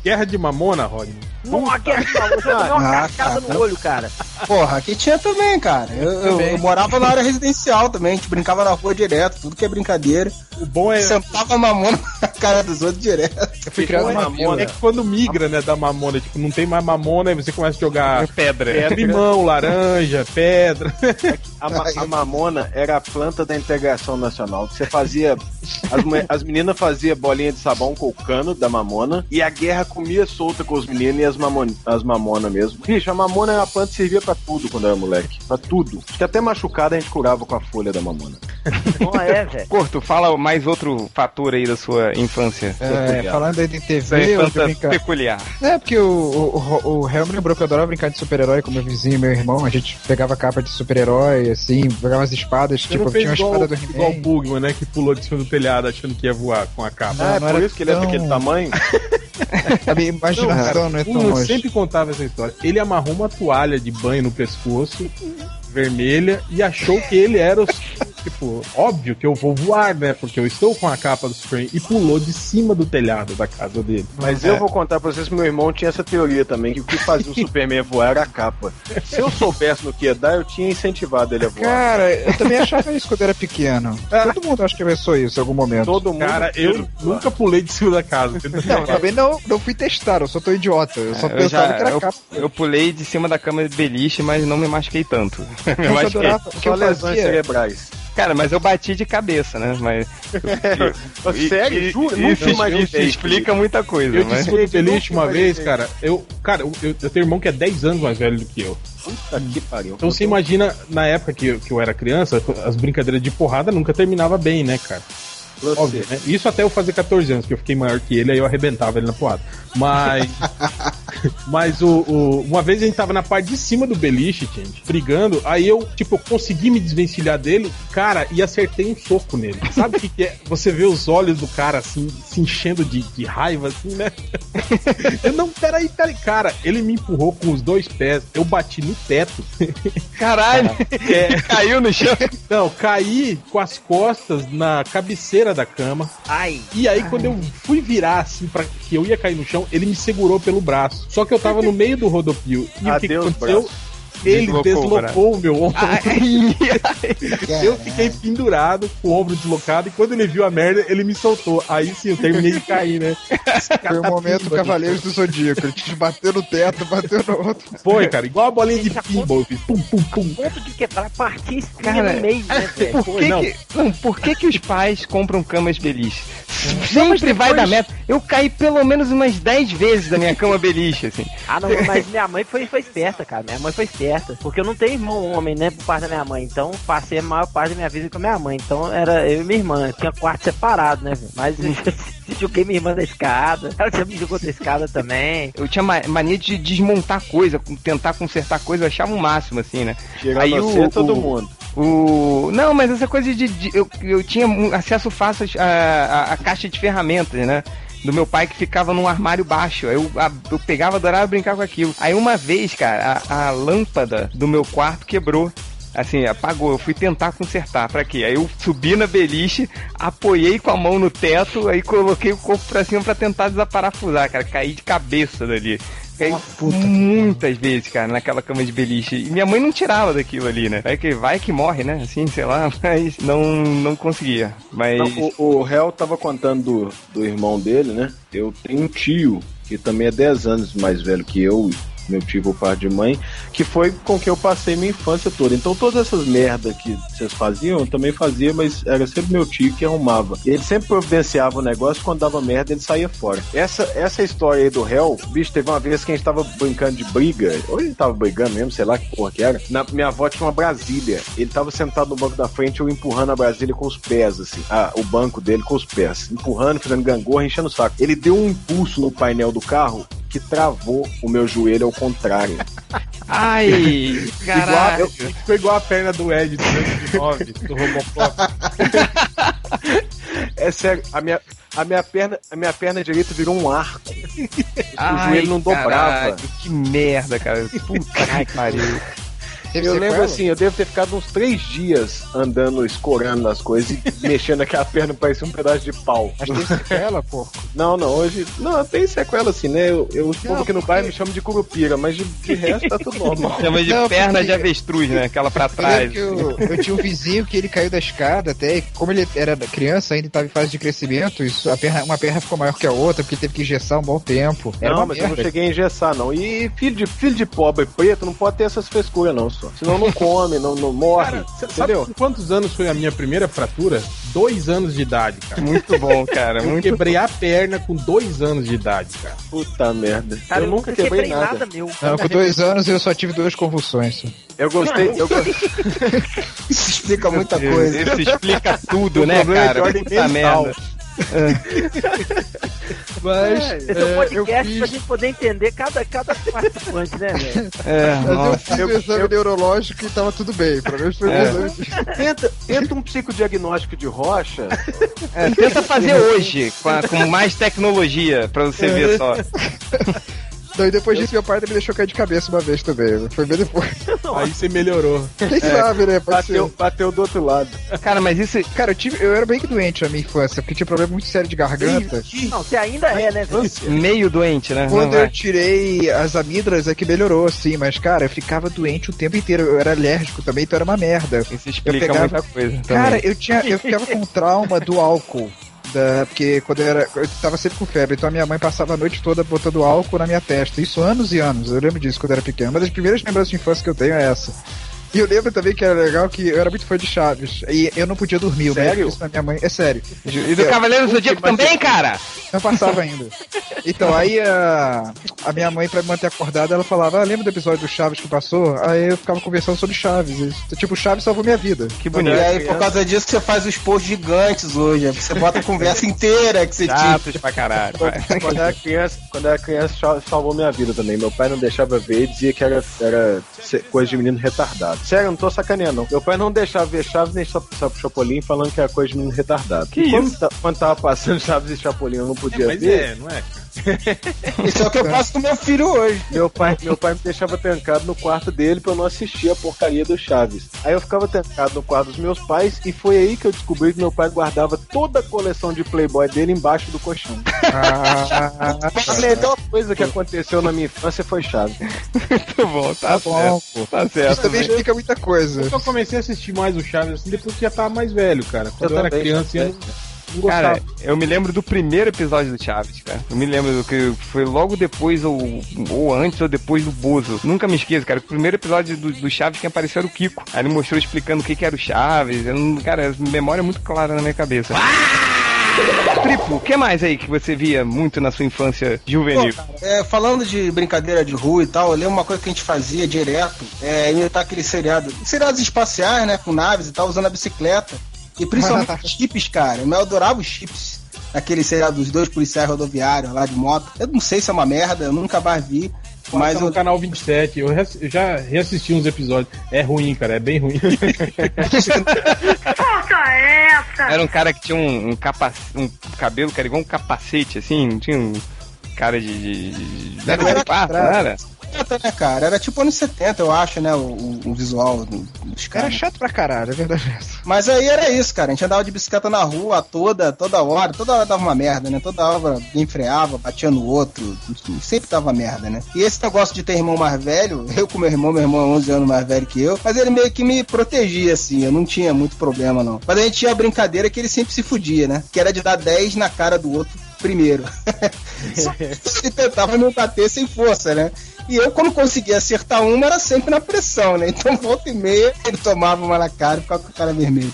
guerra de mamona, Rodney.
Só, eu já tomei uma
Ah, cara.
no olho, cara.
Porra, aqui tinha também, cara. Eu, eu- eu morava na área residencial também, a gente brincava na rua direto, tudo que é brincadeira.
O bom é,
Sentava mamona na cara dos outros direto.
Eu fui criado numa vila.
é que quando migra, né, da mamona, tipo, não tem mais mamona, aí você começa a jogar
Pedra.
pedra, limão, laranja, pedra.
A, ma- a mamona era a planta da integração nacional. Você fazia. As, as meninas faziam bolinha de sabão com o cano da mamona e a guerra comia solta com os meninos e as, mamon, as mamonas mesmo. Bicho, a mamona era uma planta que servia pra tudo quando era moleque. Pra tudo. Acho que até machucada a gente curava com a folha da mamona.
Não é, velho.
Corto, fala mais outro fator aí da sua infância.
É, falando aí de TV, eu brincar.
peculiar.
É, porque o, o, o, o Hel me lembrou que eu adorava brincar de super-herói com meu vizinho e meu irmão. A gente pegava capa de super-herói, assim, pegava as espadas,
Você
tipo,
não
tinha uma
igual,
espada do
igual o
He-Man.
Bugman, né, que pulou de cima do telhado achando que ia voar com a capa.
Não,
Ah, é
não
por
era
isso que ele é daquele tamanho?
A minha imaginação não é tão longe.
sempre contava essa história. Ele amarrou uma toalha de banho no pescoço, vermelha, e achou que ele era o. Tipo, óbvio que eu vou voar, né? Porque eu estou com a capa do Superman. E pulou de cima do telhado da casa dele.
Mas eu vou contar pra vocês que meu irmão tinha essa teoria também, que o que fazia o Superman voar era a capa. Se eu soubesse no que ia dar, eu tinha incentivado ele a voar.
Cara, eu também achava isso quando eu era pequeno. Todo mundo acho que pensou isso em algum momento.
Todo mundo.
Cara, eu nunca pulei de cima da casa.
Não, também não, não fui testar, eu só tô idiota. Eu só
Eu,
pensava
já,
que era
eu,
capa.
eu pulei de cima da cama de beliche, mas não me machuquei tanto. me
Eu
machuquei.
adorava.
Só
eu
lesões
fazia?
cerebrais.
Cara, mas eu bati de cabeça, né? Mas.
Sério?
E-
Juro? Nunca
Isso, isso explica muita coisa,
Eu
mas.
Gente,
Feliz uma vez, cara. Eu, cara, eu, eu, eu tenho um irmão que é 10 anos mais velho do que eu.
Puta que pariu.
Então você imagina, na época que, eu- que eu era criança, as brincadeiras de porrada nunca terminava bem, né, cara? Óbvio, né? Isso até eu fazer 14 anos, que eu fiquei maior que ele, aí eu arrebentava ele na porrada. Mas. mas o, o- Uma vez a gente tava na parte de cima do beliche, gente, brigando, aí eu, tipo, consegui me desvencilhar dele, cara, e acertei um soco nele. Sabe o que, que é? Você vê os olhos do cara assim, se enchendo de, de raiva, assim, né? eu não, peraí, peraí. Cara, ele me empurrou com os dois pés, eu bati no teto.
Caralho! Caiu no chão.
Não, caí com as costas na cabeceira da cama.
Ai.
E aí, quando eu fui virar assim, pra que eu ia cair no chão, ele me segurou pelo braço. Só que eu tava no meio do rodopio. E o que, que
Adeus,
aconteceu?
braço.
Ele
Deslocou o
deslocou o meu ombro.
Ai,
Eu fiquei pendurado, com o ombro deslocado, e quando ele viu a merda, ele me soltou. Aí sim, eu terminei de cair, né?
Foi o momento Cavaleiros do Zodíaco. Ele te bateu no teto, bateu no outro.
Foi, cara, igual a bolinha de pinball. fiz Pum, pum, pum.
Ponto de quebrar, partir espinha
Cara,
no meio, né, velho?
Por que,
não.
que, não, por que, que os pais compram camas beliche? Sempre vai dar merda. Eu caí pelo menos umas 10 vezes da minha cama beliche, assim.
Ah, não, mas minha mãe foi, foi esperta, cara. Minha mãe foi esperta. Porque eu não tenho irmão homem, né, por parte da minha mãe. Então, passei a maior parte da minha vida com a minha mãe. Então, era eu e minha irmã. Tinha quarto separado, né? Mas eu joguei minha irmã da escada. Ela já me jogou da escada também.
Eu tinha ma- mania de desmontar coisa, tentar consertar coisa, eu achava o máximo, assim, né?
Chegando
Aí
a
o-
ser todo
o-
mundo.
O... Não, mas essa coisa de. de- eu, eu tinha acesso fácil à, à- à caixa de ferramentas, né? Do meu pai que ficava num armário baixo. Eu, a- eu pegava, adorava brincar com aquilo. Aí uma vez, cara, a, a lâmpada do meu quarto quebrou. Assim, apagou. Eu fui tentar consertar. Pra quê? Aí eu subi na beliche, apoiei com a mão no teto, aí coloquei o corpo pra cima pra tentar desaparafusar, cara. Caí de cabeça dali. Caí muitas vezes, cara, naquela cama de beliche. E minha mãe não tirava daquilo ali, né? Vai que, vai que morre, né? Assim, sei lá, mas não, não conseguia. Mas.
Não, o, o Hel tava contando do, do irmão dele, né? Eu tenho um tio, que também é 10 anos mais velho que eu, meu tio por parte de mãe, que foi com quem eu passei minha infância toda. Então todas essas merdas que vocês faziam, eu também fazia, mas era sempre meu tio que arrumava. Ele sempre providenciava o negócio, quando dava merda, ele saía fora. Essa, essa história aí do Hel, bicho, teve uma vez que a gente tava brincando de briga, ou ele tava brigando mesmo, sei lá que porra que era. Na, minha avó tinha uma Brasília. Ele tava sentado no banco da frente, eu empurrando a Brasília com os pés, assim. O banco dele com os pés. Empurrando, fazendo gangorra, enchendo o saco. Ele deu um impulso no painel do carro que travou o meu joelho ao contrário.
Ai,
Igual,
caralho.
eu, ficou igual a perna do Ed do 2009, do Robocop.
É sério, a minha, a minha, perna, a minha perna direita virou um arco.
Ai,
joelho não dobrava.
caralho, Que merda, cara. Puta que pariu.
Teve
Eu lembro assim, eu devo ter ficado uns três dias andando, escorando nas coisas e mexendo aquela perna, parecia um pedaço de pau.
Mas teve sequela, pô.
Não, não, hoje. Não, tem sequela assim, né? Eu, eu os povo aqui no bairro me chamam de curupira, mas de, de resto tá tudo normal.
Chama de
Não,
perna
porque-
de avestruz, né? Aquela pra trás.
eu, eu tinha um vizinho que ele caiu da escada até, e como ele era criança, ainda estava em fase de crescimento, isso, a perna, uma perna ficou maior que a outra, porque teve que engessar um bom tempo. Era
não, mas eu não
merda.
cheguei a engessar, não. E filho de, filho de pobre preto não pode ter essas frescuras, não, só. Senão não come, não, não morre.
Cara, sabe
entendeu?
com quantos anos foi a minha primeira fratura? Dois anos de idade, cara.
Muito bom, cara.
Eu
Muito
quebrei a perna com dois anos de idade, cara.
Puta merda.
Cara,
eu nunca quebrei nada.
meu.
Não, com dois anos eu só tive duas convulsões.
Eu gostei. Eu, go-
Isso explica muita coisa.
Isso explica tudo, né,
é de
cara?
ordem
Puta
mental.
merda.
Mas
Esse é um
é, eu
podcast pra
fiz,
gente poder entender cada, cada participante, né, velho?
É,
mas eu fiz o exame neurológico e tava tudo bem. Pra mim foi
É.
exame
tenta, tenta um psicodiagnóstico de rocha.
É, tenta fazer hoje, com, a- com mais tecnologia, pra você ver só.
Então, e depois disso, meu pai me deixou cair de cabeça uma vez também. Foi bem depois.
Aí você melhorou.
Quem sabe, né?
Bateu, bateu do outro lado.
Cara, mas isso.
Cara, eu, tive, eu era bem que doente na minha infância, porque tinha problema muito sério de garganta.
Não, você ainda é, né, velho?
Meio doente, né?
Quando
Não
eu
vai.
tirei as amígdalas é que melhorou, assim, mas cara, eu ficava doente o tempo inteiro. Eu era alérgico também, então era uma merda.
Isso explica
pegava-
muita coisa.
Cara,
também.
eu tinha, eu ficava com trauma do álcool. Da, porque quando eu era. Eu tava sempre com febre, então a minha mãe passava a noite toda botando álcool na minha testa. Isso anos e anos. Eu lembro disso quando eu era pequeno. Uma das primeiras lembranças de infância que eu tenho é essa. E eu lembro também que era legal que eu era muito fã de Chaves. E eu não podia dormir. O
Sério?
médico disse pra minha mãe. É sério.
E do Cavaleiro do Zodíaco também, cara?
Não passava ainda. Então, aí a, a minha mãe, pra me manter acordada, ela falava: Ah, lembra do episódio do Chaves que passou? Aí eu ficava conversando sobre Chaves. Isso. Tipo, Chaves salvou minha vida.
Que
E
bonito.
aí, por causa disso, você faz os posts gigantes hoje. Você bota a conversa inteira que você tinha.
Chatos pra caralho.
Quando eu era criança, quando eu era criança sal- salvou minha vida também. Meu pai não deixava ver e dizia que era, era coisa de menino retardado. Sério, eu não tô sacaneando, não. Meu pai não deixava ver Chaves nem Cha- Cha- Chapolin falando que era coisa de menino retardado.
Que
E quando,
isso?
ta- quando tava passando Chaves e Chapolin eu não podia
Mas
ver.
é, não é?
Isso é o que eu faço com meu filho hoje.
Meu pai, meu pai me deixava trancado no quarto dele pra eu não assistir a porcaria do Chaves. Aí eu ficava trancado no quarto dos meus pais e foi aí que eu descobri que meu pai guardava toda a coleção de Playboy dele embaixo do colchão.
Ah,
A melhor coisa que aconteceu na minha infância foi Chaves.
Muito bom, tá,
tá bom,
certo.
pô.
Tá
Isso
certo.
também explica muita coisa.
Eu só comecei a assistir mais o Chaves assim depois que já tava mais velho, cara. Quando eu,
Eu
era criança, eu.
Cara, eu me lembro do primeiro episódio do Chaves, cara. Eu me lembro do que foi logo depois, ou, ou antes ou depois do Bozo. Nunca me esqueço, cara. O primeiro episódio do, do Chaves que apareceu era o Kiko. Aí ele mostrou explicando o que, que era o Chaves. Eu cara, a memória é muito clara na minha cabeça. Triplo, o que mais aí que você via muito na sua infância juvenil?
É, falando de brincadeira de rua e tal, eu lembro uma coisa que a gente fazia direto, é imitar aquele seriado, seriados espaciais, né, com naves e tal, usando a bicicleta. E principalmente chips, cara. Eu adorava os chips. Aquele, sei lá, dos dois policiais rodoviários lá de moto. Eu não sei se é uma merda, eu nunca mais vi. Mas
no
eu...
canal 27, eu, res... eu já reassisti uns episódios. É ruim, cara, é bem ruim.
Era um cara que tinha um, um, um cabelo que era igual um capacete, assim, tinha um cara de. de... Era,
era,
era, era, 70,
né, cara? Era tipo anos 70, eu acho, né? O, o visual dos caras.
Era chato pra caralho, é verdade.
Mas aí era isso, cara. A gente andava de bicicleta na rua toda, toda hora. Toda hora dava uma merda, né? Toda hora enfreava, batia no outro. Sempre dava merda, né? E esse negócio de ter irmão mais velho, eu com meu irmão, meu irmão é 11 anos mais velho que eu, mas ele meio que me protegia, assim. Eu não tinha muito problema, não. Mas a gente tinha a brincadeira que ele sempre se fudia, né? Que era de dar 10 na cara do outro primeiro. Só ele tentava me bater sem força, né? E eu, quando conseguia acertar uma, era sempre na pressão, né? Então, volta e meia, ele tomava uma na cara e ficava com a cara vermelha.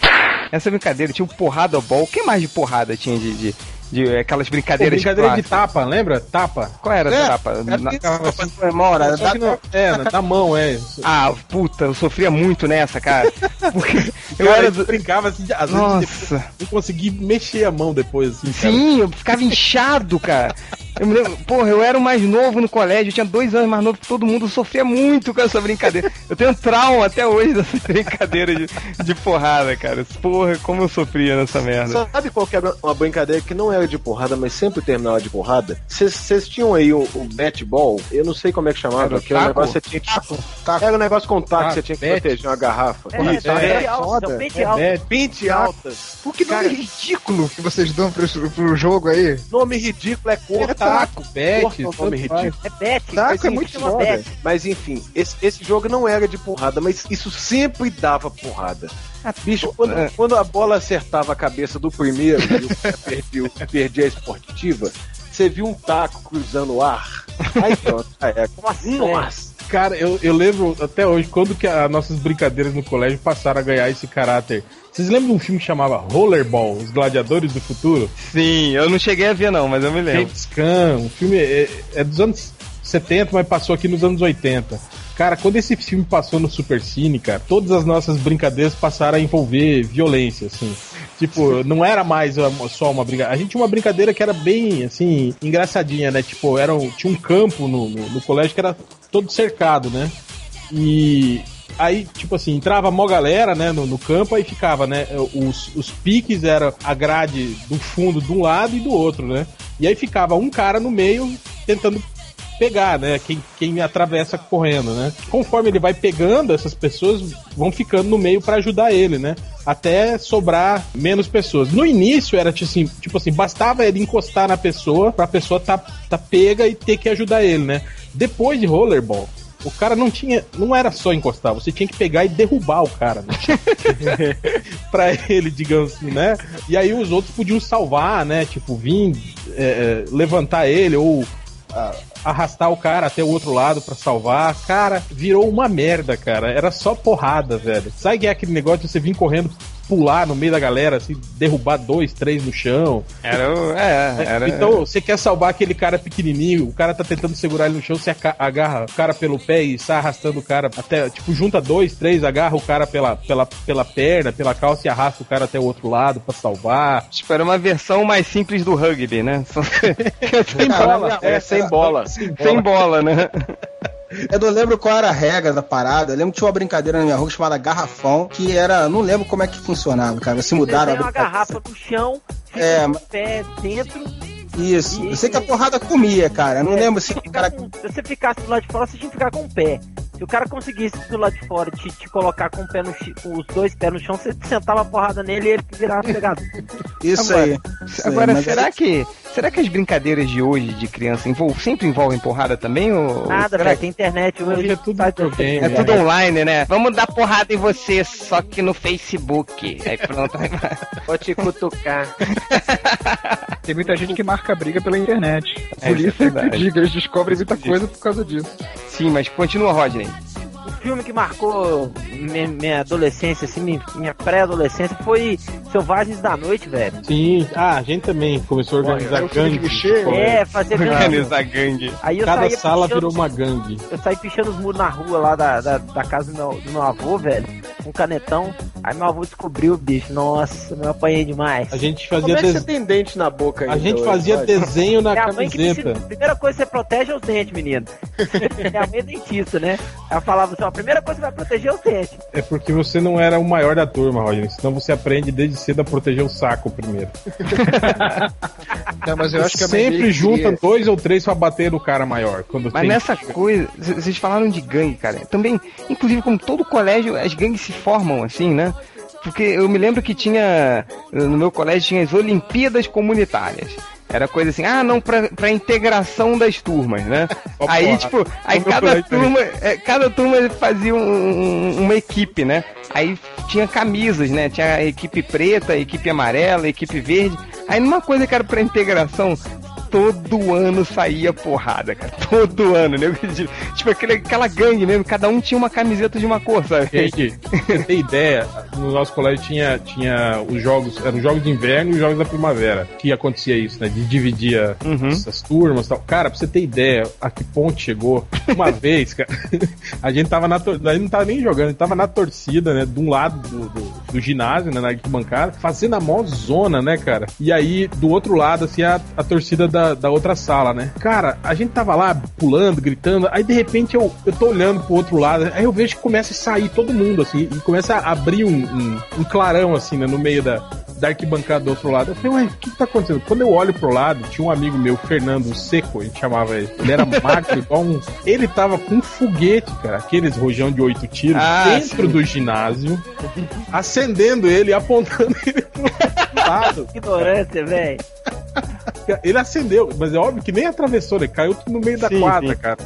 Essa brincadeira tinha o porrada ball. O que mais de porrada tinha de. de, de aquelas brincadeiras
Brincadeira de
clássicas?
tapa, lembra? Tapa.
Qual era
É,
tapa?
Era
Na-
rapaz, meu irmão, era
Só que
da-
não- é, na, na mão, é.
Ah, puta, eu sofria muito nessa, cara. Porque eu
Cara,
era.
brincava assim, às vezes
Nossa.
não consegui mexer a mão depois, assim, cara.
Sim, eu ficava inchado, cara. Eu me lembro, porra, eu era o mais novo no colégio, eu tinha dois anos mais novo que todo mundo, sofria muito com essa brincadeira. Eu tenho trauma até hoje dessa brincadeira de, de porrada, cara. Porra, como eu sofria nessa merda.
Sabe qual que era uma brincadeira que não de porrada, mas sempre terminava de porrada? Vocês tinham aí o, o bat-ball? Eu não sei como é que chamava, que era um negócio que você tinha que...
Taco.
Era um negócio com taco,
Taco,
você tinha que
bet.
proteger uma garrafa.
É,
Isso,
é,
é.
pente é o pente alto.
É,
Pinte alta.
Por que nome ridículo que vocês dão pro, pro jogo aí?
Nome ridículo é cor.
é taco, bet,
Corta o nome ridículo.
É bet.
Taco
mas
é muito foda.
Mas enfim, esse, esse jogo não era de porrada, mas isso sempre dava porrada. Bicho, quando,
é.
quando a bola acertava a cabeça do primeiro e o perdia, a esportiva, você viu um taco cruzando o ar. Aí pronto, já era.
Nossa,
Nossa.
Cara, eu, eu lembro até hoje, quando que as nossas brincadeiras no colégio passaram a ganhar esse caráter. Vocês lembram de um filme que chamava Rollerball, Os Gladiadores do Futuro?
Sim, eu não cheguei a ver não, mas eu me lembro.
James Caan, o filme é, é dos anos 70, mas passou aqui nos anos 80. Cara, quando esse filme passou no Supercine, cara, todas as nossas brincadeiras passaram a envolver violência, assim. Tipo, não era mais só uma brincadeira. A gente tinha uma brincadeira que era bem, assim, engraçadinha, né? Tipo, era um- tinha um campo no, no, no colégio que era todo cercado, né? E aí, tipo assim, entrava mó galera, né, no, no campo, aí ficava, né? Os, os piques era a grade do fundo de um lado e do outro, né? E aí ficava um cara no meio tentando pegar, né? Quem, quem atravessa correndo, né? Conforme ele vai pegando, essas pessoas vão ficando no meio pra ajudar ele, né? Até sobrar menos pessoas. No início era tipo assim, tipo assim, bastava ele encostar na pessoa pra pessoa tá, tá pega e ter que ajudar ele, né? Depois de rollerball, o cara não tinha, não era só encostar, você tinha que pegar e derrubar o cara, né? pra ele, digamos assim, né? E aí os outros podiam salvar, né? Tipo, vir é, é, levantar ele ou arrastar o cara até o outro lado pra salvar. Cara, virou uma merda, cara. Era só porrada, velho. Sabe que é aquele negócio de você vir correndo, pular no meio da galera, assim, derrubar dois, três no chão?
Era, o- é, era.
Então, você quer salvar aquele cara pequenininho, o cara tá tentando segurar ele no chão, você agarra o cara pelo pé e sai arrastando o cara até, tipo, junta dois, três, agarra o cara pela, pela, pela perna, pela calça e arrasta o cara até o outro lado pra salvar.
Tipo, era uma versão mais simples do rugby, né? Só-
Sem bola.
É, sem bola.
Sem bola, né?
Eu não lembro qual era a regra da parada. Eu lembro que tinha uma brincadeira na minha rua chamada Garrafão, que era. Não lembro como é que funcionava, cara. Se mudaram a
Desenha uma garrafa no chão,
É,
o pé dentro.
Isso.
E-
Eu sei que a porrada comia, cara. Eu não
É,
lembro se cara.
com- se você ficasse do lado de fora, você tinha que ficar com o pé. Se o cara conseguisse do lado de fora te, te colocar com, o pé no, com os dois pés no chão, você sentava a porrada nele e ele virava pegado.
Isso
Agora-
aí. Isso aí,
Agora,
mas
será
aí-
que. Será que as brincadeiras de hoje de criança envol- sempre envolvem porrada também? Ou,
Nada,
será
velho,
que
tem internet.
Hoje é tudo videogame,
é tudo online, né? Vamos dar porrada em você, só que no Facebook. Aí pronto. aí vai.
Vou te cutucar.
Tem muita gente que marca briga pela internet.
É,
Por
isso é
isso que digo, eles descobrem muita coisa por causa disso.
Sim, mas continua, Rodney.
O filme que marcou minha, minha adolescência, assim, minha, pré-adolescência foi Selvagens da Noite, velho.
Sim, ah, a gente também começou a organizar
filme
gangues.
Michê?
É, fazer gangue.
Organizar gangue.
Aí eu
Cada sala
pichando-
virou uma gangue.
Eu saí pichando os muros na rua lá da, da, da casa do meu, do meu avô, velho. Com um canetão. Aí meu avô descobriu, bicho. Nossa, eu apanhei demais.
A gente
Como
fazia
é que você
des...
tem dente na boca
A gente
hoje,
fazia
Rod?
desenho na
Minha mãe que
camiseta.
ensinou- a primeira coisa que você protege é os dentes, menino. Minha mãe é dentista, né? Ela falava assim, a primeira coisa que vai proteger é os dentes.
É porque você não era o maior da turma, Roger. Senão você aprende desde cedo a proteger o saco primeiro.
Não, mas eu acho que
Sempre junta
que-
dois ou três pra bater no cara maior. Quando
Mas
tem...
nessa coisa, vocês falaram de gangue, cara. Também, inclusive, como todo colégio, as gangues se formam assim, né? Porque eu me lembro que tinha, no meu colégio, tinha as Olimpíadas Comunitárias. Era coisa assim, ah, não, pra, pra integração das turmas, né?
Ó,
aí,
porra.
tipo, aí
No
cada turma, é, cada turma fazia um- um- uma equipe, né? Aí tinha camisas, né? Tinha equipe preta, equipe amarela, equipe verde. Aí numa coisa que era pra integração, todo ano saía porrada, cara. Todo ano, né? Tipo, aquele, aquela gangue mesmo, cada um tinha uma camiseta de uma cor, sabe?
Gente, pra você ter ideia, no nosso colégio tinha, tinha os jogos, eram os jogos de inverno e os jogos da primavera. Que acontecia isso, né? De dividir
Uhum.
essas turmas e tal. Cara, pra você ter ideia, a que ponto chegou, uma vez, cara, a gente tava na torcida, a gente não tava nem jogando, a gente tava na torcida, né? De um lado do, do, do ginásio, né, na arquibancada, fazendo a mó zona, né, cara? E aí, do outro lado, assim, a, a torcida da, da outra sala, né? Cara, a gente tava lá pulando, gritando, aí de repente eu, eu tô olhando pro outro lado, aí eu vejo que começa a sair todo mundo, assim, e começa a abrir um, um, um clarão, assim, né, no meio da, da arquibancada do outro lado. Eu falei, ué, o que, que tá acontecendo? Quando eu olho pro lado, tinha um amigo meu, Fernando Seco, a gente chamava ele. Ele era magro, igual um. Ele tava com um foguete, cara, aqueles rojão de oito tiros,
Ah,
dentro
sim.
do ginásio, acendendo ele e apontando ele pro lado.
Ignorância, velho.
Ele acendeu, mas é óbvio que nem atravessou, ele caiu no meio da
Sim,
quadra,
sim.
cara.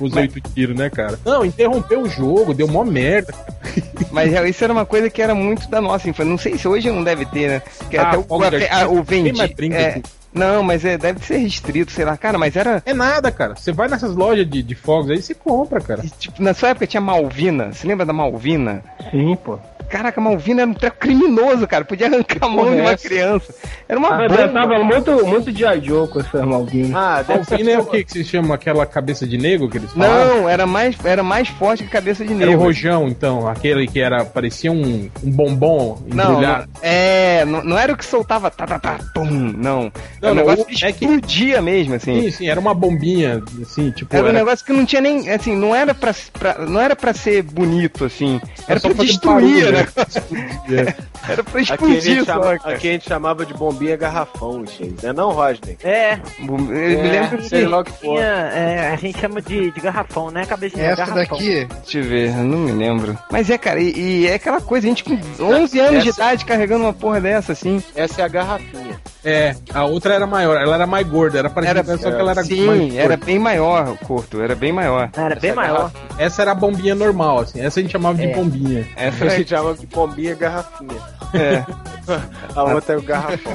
Os, oito tiros, né, cara? Não, interrompeu o jogo, deu mó merda.
Mas isso era uma coisa que era muito da nossa infância. Não sei se hoje não deve ter, né? Que
Ah,
até o,
fogo de
a- o vendi. é, não, mas é, deve ser restrito, sei lá. Cara, mas era.
É nada, cara. Você vai nessas lojas de, de fogos aí, você compra, cara.
Tipo, na sua época tinha Malvina. Você lembra da Malvina?
Sim, pô.
Caraca, Malvina era um treco criminoso, cara. Podia arrancar a mão
Porra,
de uma
essa?
criança. Era uma
Ah,
bomba.
eu tava muito, muito de Joe com essa Malvina.
Ah, deve ser.
Alpina é o que que se chama aquela cabeça de negro que eles falam?
Não, era mais, era mais forte que cabeça de
Era o
negro.
rojão, então, aquele que era parecia um, um bombom
Não,
embrulhado.
não, é, não, não era o que soltava tá, tá, tá, pum, não.
Não,
Era um negócio
o-
que
é que-
explodia mesmo, assim.
Sim, sim, era uma bombinha, assim, tipo.
Era um
era-
negócio que não tinha nem, assim, não era pra, pra- não era pra ser bonito, assim. Era
só
pra destruir,
barulho,
né?
Né?
Era pra
Aqui a,
explodir
gente
só,
chama-
cara.
aqui a gente chamava de bombinha garrafão, gente. Não é não, Rodney?
É,
Eu me lembro que
sei lá o que for.
tinha, é, a gente chama de, de garrafão, né? Cabeça de
Essa
garrafão.
daqui,
Deixa eu ver, eu não me lembro. Mas é, cara, e, e é aquela coisa, a gente com 11 anos de
Essa-
idade carregando uma porra dessa, assim.
Essa é a garrafinha.
É, a outra era maior, ela era mais gorda, era parecida,
Era-
só que ela era
Sim,
mais
era bem maior o curto, era bem maior.
Era bem
Essa é
maior.
Essa era a bombinha normal, assim, essa a gente chamava de
É.
bombinha.
Essa
A
é,
gente chamava de bombinha garrafinha.
é.
A outra é o garrafão.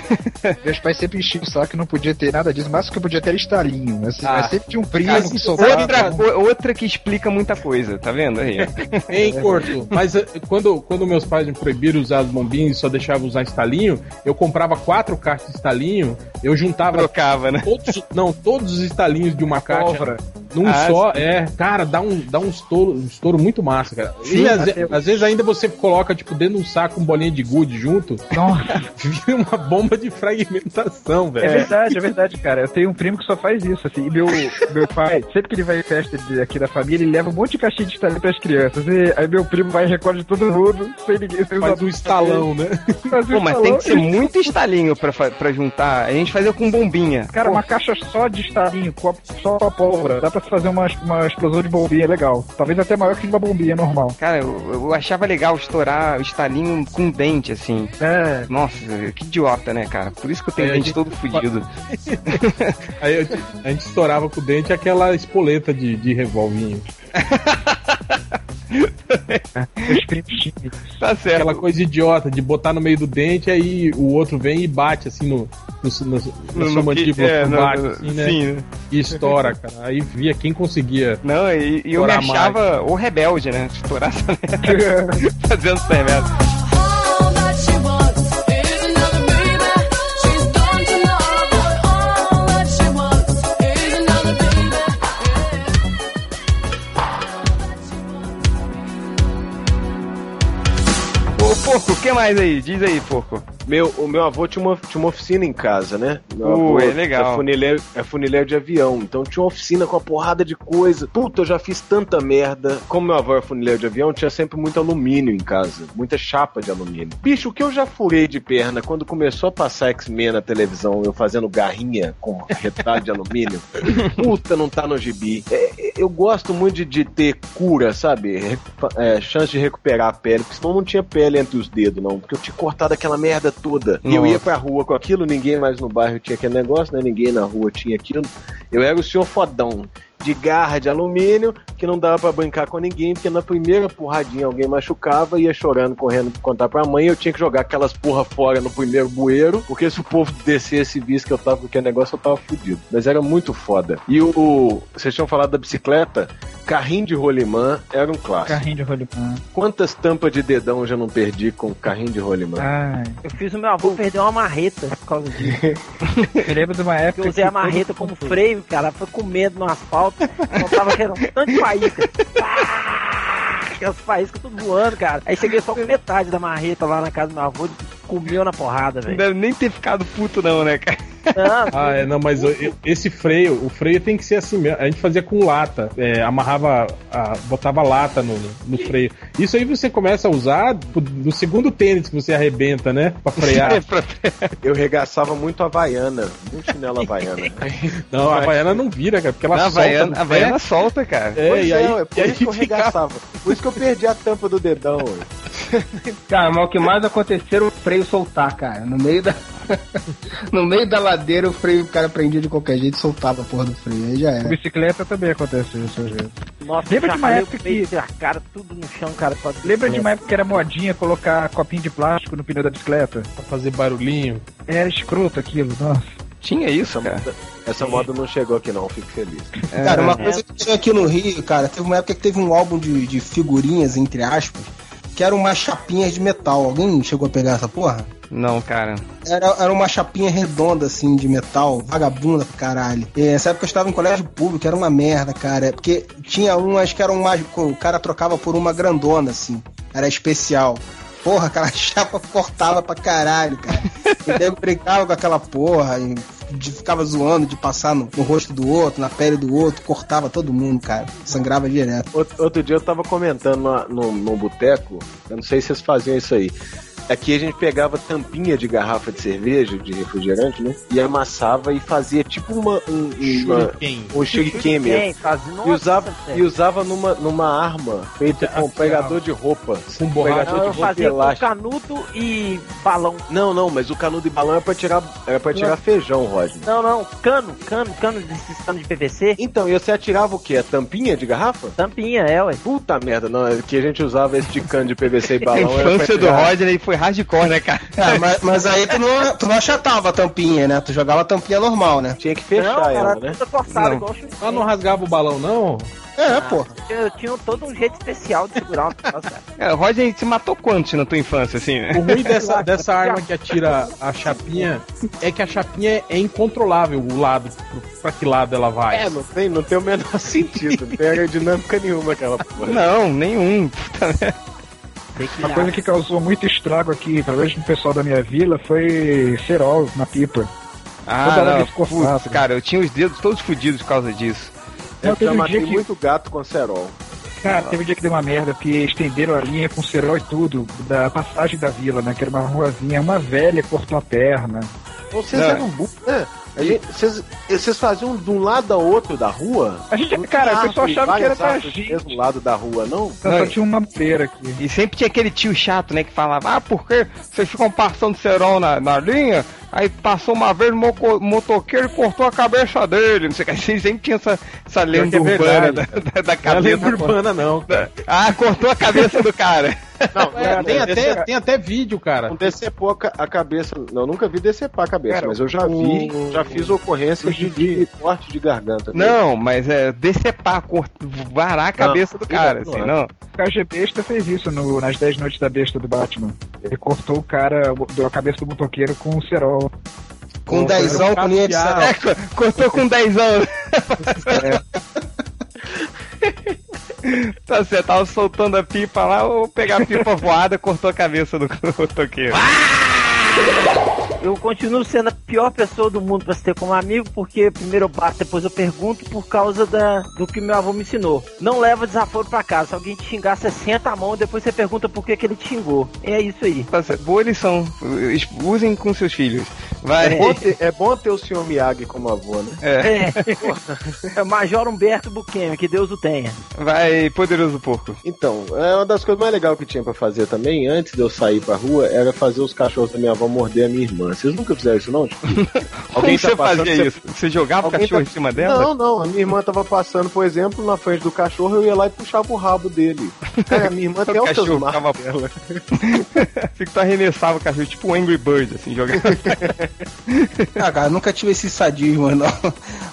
meus pais sempre enchiam o saco que não podia ter nada disso, mas que podia ter estalinho. Assim,
Ah.
mas sempre tinha um primo
Cara,
que soltava.
outra, co- outra que explica muita coisa, tá vendo aí?
Hein, Corto? Mas eh, quando, quando meus pais me proibiram usar as bombinhas e só deixavam usar estalinho, eu comprava quatro caixas de estalinho, eu juntava
Trocava, né?
todos, não, todos os estalinhos de uma caixa
Pólvora.
num
Ah,
só, é, cara, dá um, dá um estouro, um estouro muito massa, cara.
Sim,
e às,
até-
às vezes ainda você coloca, tipo, dentro de um saco um bolinha de gude junto,
Nossa,
vira uma bomba de fragmentação,
É
velho.
verdade, é verdade, cara. Eu tenho um primo que só faz isso, assim. E meu, meu pai, sempre que ele vai em festa aqui da família, ele leva um monte de caixinha de estalinho pras crianças. E aí meu primo vai e recolhe todo mundo, sem ninguém, sem
Faz um estalão, né?
Faz um
Pô, mas
estalão.
tem que ser muito estalinho pra, pra juntar. A gente fazia com bombinha.
Cara, uma caixa só de estalinho, com a- só com a pólvora. Dá pra fazer uma, uma explosão de bombinha legal. Talvez até maior que uma bombinha normal.
Cara, eu, eu achava legal estourar o estalinho com dente, assim.
É.
Nossa, que idiota, né, cara? Por isso que eu tenho
É,
dente
gente-
todo fudido.
Aí eu- a gente estourava com o dente aquela espoleta de, de revolvinho.
Tinham.
Tá certo.
Aquela coisa idiota de botar no meio do dente, aí o outro vem e bate assim no, no, no, na sua mandíbula
é, no-
baixo,
no-
assim, né?
Sim. né?
E estoura, cara. Aí via quem conseguia.
Não, e, e eu me achava o rebelde, né? Estourar essa merda. Fazendo essa merda. Mais aí? Diz aí, Porco.
Meu, o meu avô tinha uma, tinha uma oficina em casa, né? Meu
Uh,
avô
é legal.
É funileiro, é funileiro de avião. Então tinha uma oficina com uma porrada de coisa. Puta, eu já fiz tanta merda. Como meu avô é funileiro de avião, tinha sempre muito alumínio em casa. Muita chapa de alumínio. Bicho, o que eu já furei de perna quando começou a passar X-Men na televisão, eu fazendo garrinha com retalho de alumínio. Puta, não tá no gibi. É, é, eu gosto muito de, de ter cura, sabe? É, chance de recuperar a pele, porque senão não tinha pele entre os dedos, não. Porque eu tinha cortado aquela merda toda. E eu
Nossa.
ia pra rua com aquilo, ninguém mais no bairro tinha aquele negócio, né? Ninguém na rua tinha aquilo. Eu era o senhor fodão. De garra de alumínio, que não dava pra brincar com ninguém, porque na primeira porradinha alguém machucava, ia chorando, correndo pra contar pra mãe, eu tinha que jogar aquelas porra fora no primeiro bueiro, porque se o povo descesse e visse que eu tava com aquele negócio, eu tava fudido. Mas era muito foda. E o. o- vocês tinham falado da bicicleta? Carrinho de rolimã era um clássico.
Carrinho de rolimã.
Quantas tampas de dedão eu já não perdi com carrinho de rolimã?
Ai.
Eu fiz o meu avô perder uma marreta por causa disso.
Me lembro de uma época.
Eu usei a marreta como freio, cara. Foi com medo no asfalto. Não tava querendo um tanto de faísca. Aquelas faíscas tudo voando, cara. Aí cheguei só com metade da marreta lá na casa do meu avô, comeu na porrada,
Não
velho.
deve nem ter ficado puto, não, né, cara?
Não,
Ah, é, não, mas eu- esse freio, o freio tem que ser assim mesmo. A gente fazia com lata, é, amarrava, a- botava lata no, no freio. Isso aí você começa a usar no segundo tênis que você arrebenta, né? Pra frear.
Eu regaçava muito a Havaiana, muito chinelo Havaiana.
Não, a Havaiana não vira, cara, porque ela
a
solta
Havaiana,
no
a Havaiana solta, cara.
É,
Pois
e aí,
é por
e aí
isso que eu
fica-
regaçava. Por isso que eu perdi a tampa do dedão.
Cara, mas o que mais aconteceu o freio soltar, cara. No meio da. no meio da ladeira, o freio, o cara prendia de qualquer jeito e soltava a porra do freio. Aí já
Com
era.
bicicleta também acontece isso às vezes.
nossa,
Lembra de uma época que-
a cara tudo no chão, cara.
Lembra de uma época que era modinha colocar copinho de plástico no pneu da bicicleta?
Pra fazer barulhinho.
Era escroto aquilo, nossa.
Tinha isso, cara.
Essa moda não chegou aqui não, fico feliz.
Cara, uma coisa que tinha aqui no Rio, cara, teve uma época que teve um álbum de, de figurinhas, entre aspas, que eram umas chapinhas de metal. Alguém chegou a pegar essa porra?
Não, cara.
Era, era uma chapinha redonda, assim, de metal, vagabunda pra caralho. E nessa época eu estava em colégio público, era uma merda, cara. Porque tinha umas que eram mais. O cara trocava por uma grandona, assim. Era especial. Porra, aquela chapa cortava pra caralho, cara. O nego brincava com aquela porra e de- ficava zoando de passar no, no rosto do outro, na pele do outro, cortava todo mundo, cara. Sangrava direto.
Outro, outro dia eu tava comentando no, no boteco, eu não sei se vocês faziam isso aí. Aqui a gente pegava tampinha de garrafa de cerveja, de refrigerante, né? E amassava e fazia tipo uma, um, uma,
Shuriken.
um shuriken mesmo. E usava, e usava numa, numa arma feita com um pegador de roupa.
Com borracha
Pegador
Não,
de roupa
fazia com canudo e balão.
Não, não, mas o canudo e balão era pra tirar, era pra tirar feijão, Roger.
Não, não, cano, cano, cano desses canos de PVC.
Então, e você atirava o quê? A tampinha de garrafa?
Tampinha, é, ué.
Puta merda, não, é que a gente usava esse de cano de PVC e
A
balão. pra
infância do Roger aí foi hardcore, né, cara?
Ah, mas, mas aí tu não, tu não achatava a tampinha, né? Tu jogava a tampinha normal, né?
Tinha que fechar
não,
ela,
era
né?
cortada,
Não.
igual o Shuriken.
Ela não rasgava o balão, não?
É, porra.
Eu tinha todo um jeito especial de segurar um negócio, cara.
É, o Roger se matou quantos na tua infância, assim, né?
O ruim dessa, dessa arma que atira a chapinha é que a chapinha é incontrolável o lado, pro- pra que lado ela vai.
É, não tem, não tem o menor sentido. Não tem aerodinâmica nenhuma aquela porra.
Não, nenhum. Puta merda.
Uma coisa que causou muito estrago aqui, talvez no pessoal da minha vila, foi cerol na pipa.
Ah,
Toda
não,
que ficou
putz,
fácil.
cara, eu tinha os dedos todos fodidos por causa disso.
Eu
teve
já matei
que-
muito gato com cerol.
Cara, teve um dia que deu uma merda, porque estenderam a linha com cerol e tudo, da passagem da vila, né? Que era uma ruazinha, uma velha cortou a perna.
Vocês
Não.
eram burros, né? A gente- Vocês vocês faziam de um lado ao outro da rua?
A gente,
Não
cara, o pessoal achava que era pra gente.
mesmo lado da rua, não?
Só, só tinha uma feira aqui.
E sempre tinha aquele tio chato, né, que falava, ah, porque vocês ficam passando cerol na, na linha, aí passou uma vez o moco- motoqueiro e cortou a cabeça dele, não sei o que, assim, sempre tinha essa, essa lenda
é
urbana da,
verdade.
da, da
Não é
cabeça.
lenda urbana, não. cara.
Ah, cortou a cabeça do cara.
Não,
É, tem,
não,
até, tem até vídeo, cara.
não decepou a, ca- a cabeça. Não, eu nunca vi decepar a cabeça,
Cara,
mas eu já vi,
o-
já fiz ocorrências de, de corte de garganta.
Não, mas é decepar, cort- varar a cabeça do cara,
não,
assim,
não.
não.
O KG Besta fez isso no- nas 10 noites da besta do Batman. Ele cortou o cara, deu a cabeça do motoqueiro com o cerol.
Com
Pô,
dezão,
era um
com linha de.
É, co- cortou com 10 anos. Tá certo, tava soltando a pipa lá, ou pegar a pipa voada, cortou a cabeça do motoqueiro.
Eu continuo sendo a pior pessoa do mundo pra se ter como amigo, porque primeiro eu bato, depois eu pergunto por causa da, do que meu avô me ensinou. Não leva desaforo pra casa. Se alguém te xingar, você senta a mão, depois você pergunta por que, que ele te xingou. É isso aí.
Tá. Boa lição. Usem com seus filhos. Vai.
É bom, ter, é bom ter o senhor Miyagi como avô, né?
É,
É. Major Humberto Buquemi, que Deus o tenha.
vai, poderoso porco.
Então, é uma das coisas mais legais que tinha pra fazer também, antes de eu sair pra rua, era fazer os cachorros da minha avó morder a minha irmã. Vocês nunca fizeram isso, não? Tipo,
Como você fazia
você-
isso? Você jogava o
Alguém
cachorro
tá-
em cima dela?
Não, não, a minha irmã tava passando, por exemplo, na frente do cachorro, eu ia lá e puxava o rabo dele. Cara, a minha irmã tem
O
altas
cachorro
marcas.
ficava Fica tu arremessava o cachorro, tipo um Angry Bird, assim, jogava.
Ah, cara, nunca tive esse sadismo, não.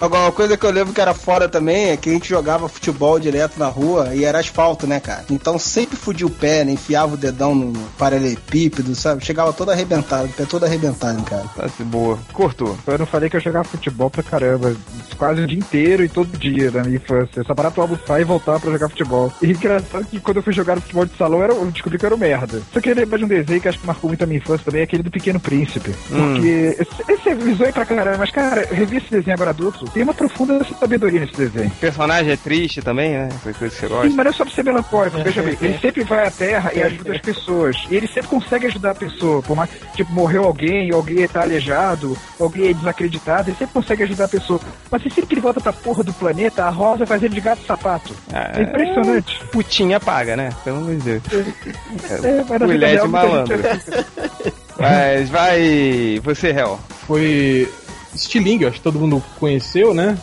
Agora, uma coisa que eu lembro que era fora também é que a gente jogava futebol direto na rua e era asfalto, né, cara? Então sempre fudia o pé, né? Enfiava o dedão no paralelepípedo, sabe? Chegava todo arrebentado, o pé todo arrebentado, cara.
Tá de boa. Cortou.
Eu não falei que eu jogava futebol pra caramba, quase o dia inteiro e todo dia na minha infância. Eu só parava pra almoçar e voltar pra jogar futebol. E engraçado que quando eu fui jogar futebol de salão, eu descobri que eu era um merda. Só que eu lembro de um desenho que acho que marcou muito a minha infância também, é aquele do Pequeno Príncipe. Porque esse, é visões pra caramba, mas cara, eu revi esse desenho agora adulto, tem uma profunda sabedoria nesse desenho.
O personagem é triste também, né? Foi coisa que você gosta.
Sim, mas não é só pra ser melancólico. Veja bem, ele sempre vai à Terra e ajuda as pessoas. E ele sempre consegue ajudar a pessoa. Por mais que, tipo, morreu alguém, alguém tá aleijado, alguém é desacreditado, ele sempre consegue ajudar a pessoa. Mas sempre que ele volta pra porra do planeta, a Rosa faz ele de gato sapato.
Ah,
É impressionante.
Putinha paga, né? Pelo amor de Deus.
É, mas na vida
Mulher de malandro. Mas vai. Você, Hel.
Foi Stiling, acho que todo mundo conheceu, né?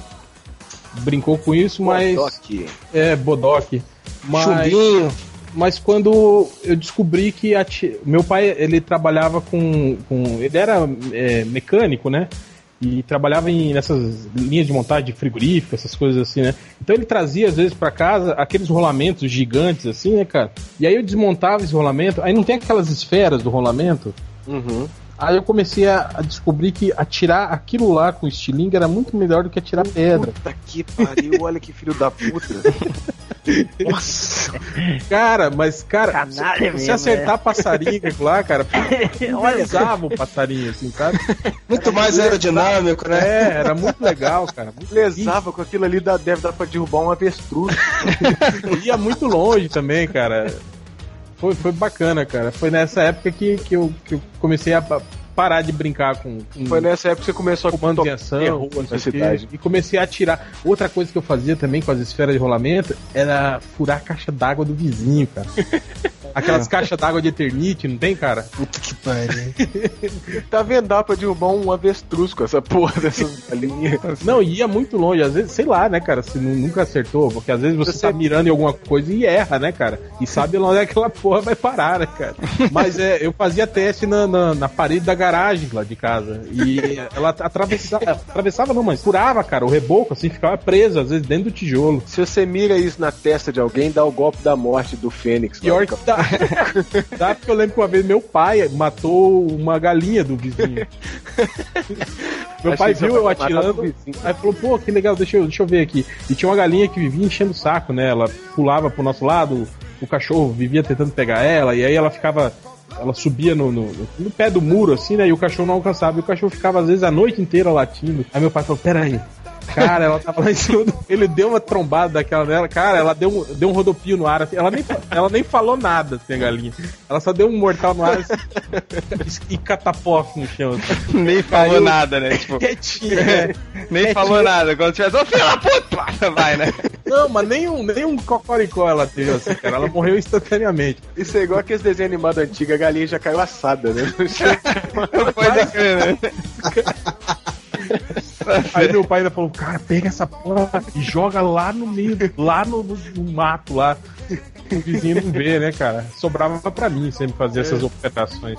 Brincou com isso, mas.
Bodoque.
É, Bodoc. Mas,
Chumbinho.
Mas quando eu descobri que a ti- meu pai ele trabalhava com, com ele era é, mecânico, né? E trabalhava em nessas linhas de montagem de frigorífico, essas coisas assim, né? Então ele trazia às vezes pra casa aqueles rolamentos gigantes assim, né, cara? E aí eu desmontava esse rolamento, aí não tem aquelas esferas do rolamento.
Uhum.
Aí eu comecei a, a descobrir que atirar aquilo lá com estilingue era muito melhor do que atirar pedra.
Puta que pariu, olha que filho da puta. Nossa.
Cara, mas, cara,
Canalha
se
mesmo,
acertar passarinho lá, cara, pulverizava o passarinho, assim, sabe?
Muito mais aerodinâmico, né?
É, era muito legal, cara. Muito
Lesava com aquilo ali, dá, deve dar pra derrubar um avestruz.
Ia muito longe também, cara. Foi, foi bacana, cara. Foi nessa época que, que, eu, que eu comecei a parar de brincar com, com
Foi nessa época que você começou a
comandos em
tocar
ação
terror na cidade.
e comecei a atirar. Outra coisa que eu fazia também com as esferas de rolamento era furar a caixa d'água do vizinho, cara. Aquelas caixas d'água de Eternite, não tem, cara?
Puta que pariu.
Tá vendo? Dá pra derrubar um avestruz com essa porra dessas galinhas.
Não, ia muito longe. Às vezes, sei lá, né, cara, se nu- nunca acertou, porque às vezes você,
Você-
tá mirando em alguma coisa e erra, né, cara? E sabe onde é que aquela porra vai parar, né, cara? Mas é, eu fazia teste na, na, na parede da garagem lá de casa. E ela atravessava, atravessava não, mas furava, cara, o reboco, assim, ficava preso, às vezes, dentro do tijolo.
Se você mira isso na testa de alguém, dá o golpe da morte do Fênix.
Pior que dá. dá porque eu lembro que uma vez meu pai matou uma galinha do vizinho. meu
Achei
pai viu eu
ia matar
atirando, aí falou, pô, que legal, deixa eu, deixa eu ver aqui. E tinha uma galinha que vivia enchendo o saco, né? Ela pulava pro nosso lado, o cachorro vivia tentando pegar ela, e aí ela ficava. Ela subia no, no, no pé do muro, assim, né? E o cachorro não alcançava. E o cachorro ficava, às vezes, a noite inteira latindo. Aí meu pai falou: Pera aí. Cara, ela tava lá em cima. do- Ele deu uma trombada daquela nela. Cara, ela deu um, deu um rodopio no ar. assim. Ela, nem, ela nem falou nada, assim, a galinha. Ela só deu um mortal no ar assim, e catapofe no chão. assim.
Nem falou
Caiu.
nada, né? Tipo,
Quietinha.
é, nem falou nada. Quando tivesse, ô filho da puta, vai, né?
Não, mas nem um, nem um cocoricó ela teve, assim, cara. Ela morreu instantaneamente.
Isso é igual aqueles desenhos animados antigos, a galinha já caiu assada, né?
Pode crer, né?
Aí meu pai ainda falou, cara, pega essa porra e joga lá no meio, lá no, no- no mato, lá. O vizinho não vê, né, cara? Sobrava pra mim sempre fazer essas operações.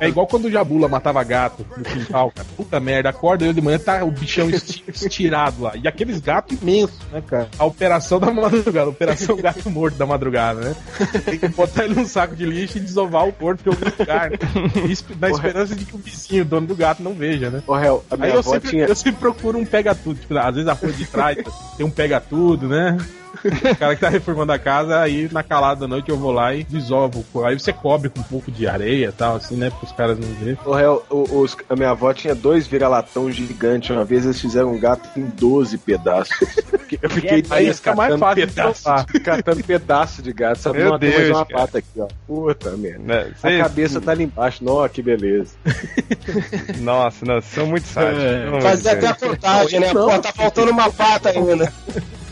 É igual quando o Jabula matava gato no quintal, cara. Puta merda, acorda eu de manhã, tá o bichão esti- estirado lá. E aqueles gatos imensos, né, cara? A operação da madrugada, a operação gato morto da madrugada, né? Tem que botar ele num saco de lixo e desovar o corpo em algum lugar, né? Na esperança de que o vizinho, o dono do gato, não veja, né?
Ô, réu, a minha
Aí eu sempre,
tinha.
eu sempre procuro um pega-tudo. Tipo, às vezes a rua de trás tem um pega-tudo, né? O cara que tá reformando a casa, aí na calada da noite eu vou lá e desovo. Aí você cobre com um pouco de areia e tal, assim, né? Para os caras não verem.
O réu, os- a minha avó tinha dois vira-latão gigantes. Uma vez eles fizeram um gato em 12 pedaços. Eu fiquei
Aí
dias
fica mais fácil de
pedaço,
provar.
catando pedaço de gato. Sabe,
Meu
mais
Deus,
uma
cara.
pata aqui, ó. Puta merda.
Né,
A cabeça tá ali embaixo. Nossa, que beleza.
Nossa, não, são muito sábios.
É.
De
Fazer até a contagem, né?
Não.
Pô, tá faltando uma pata ainda.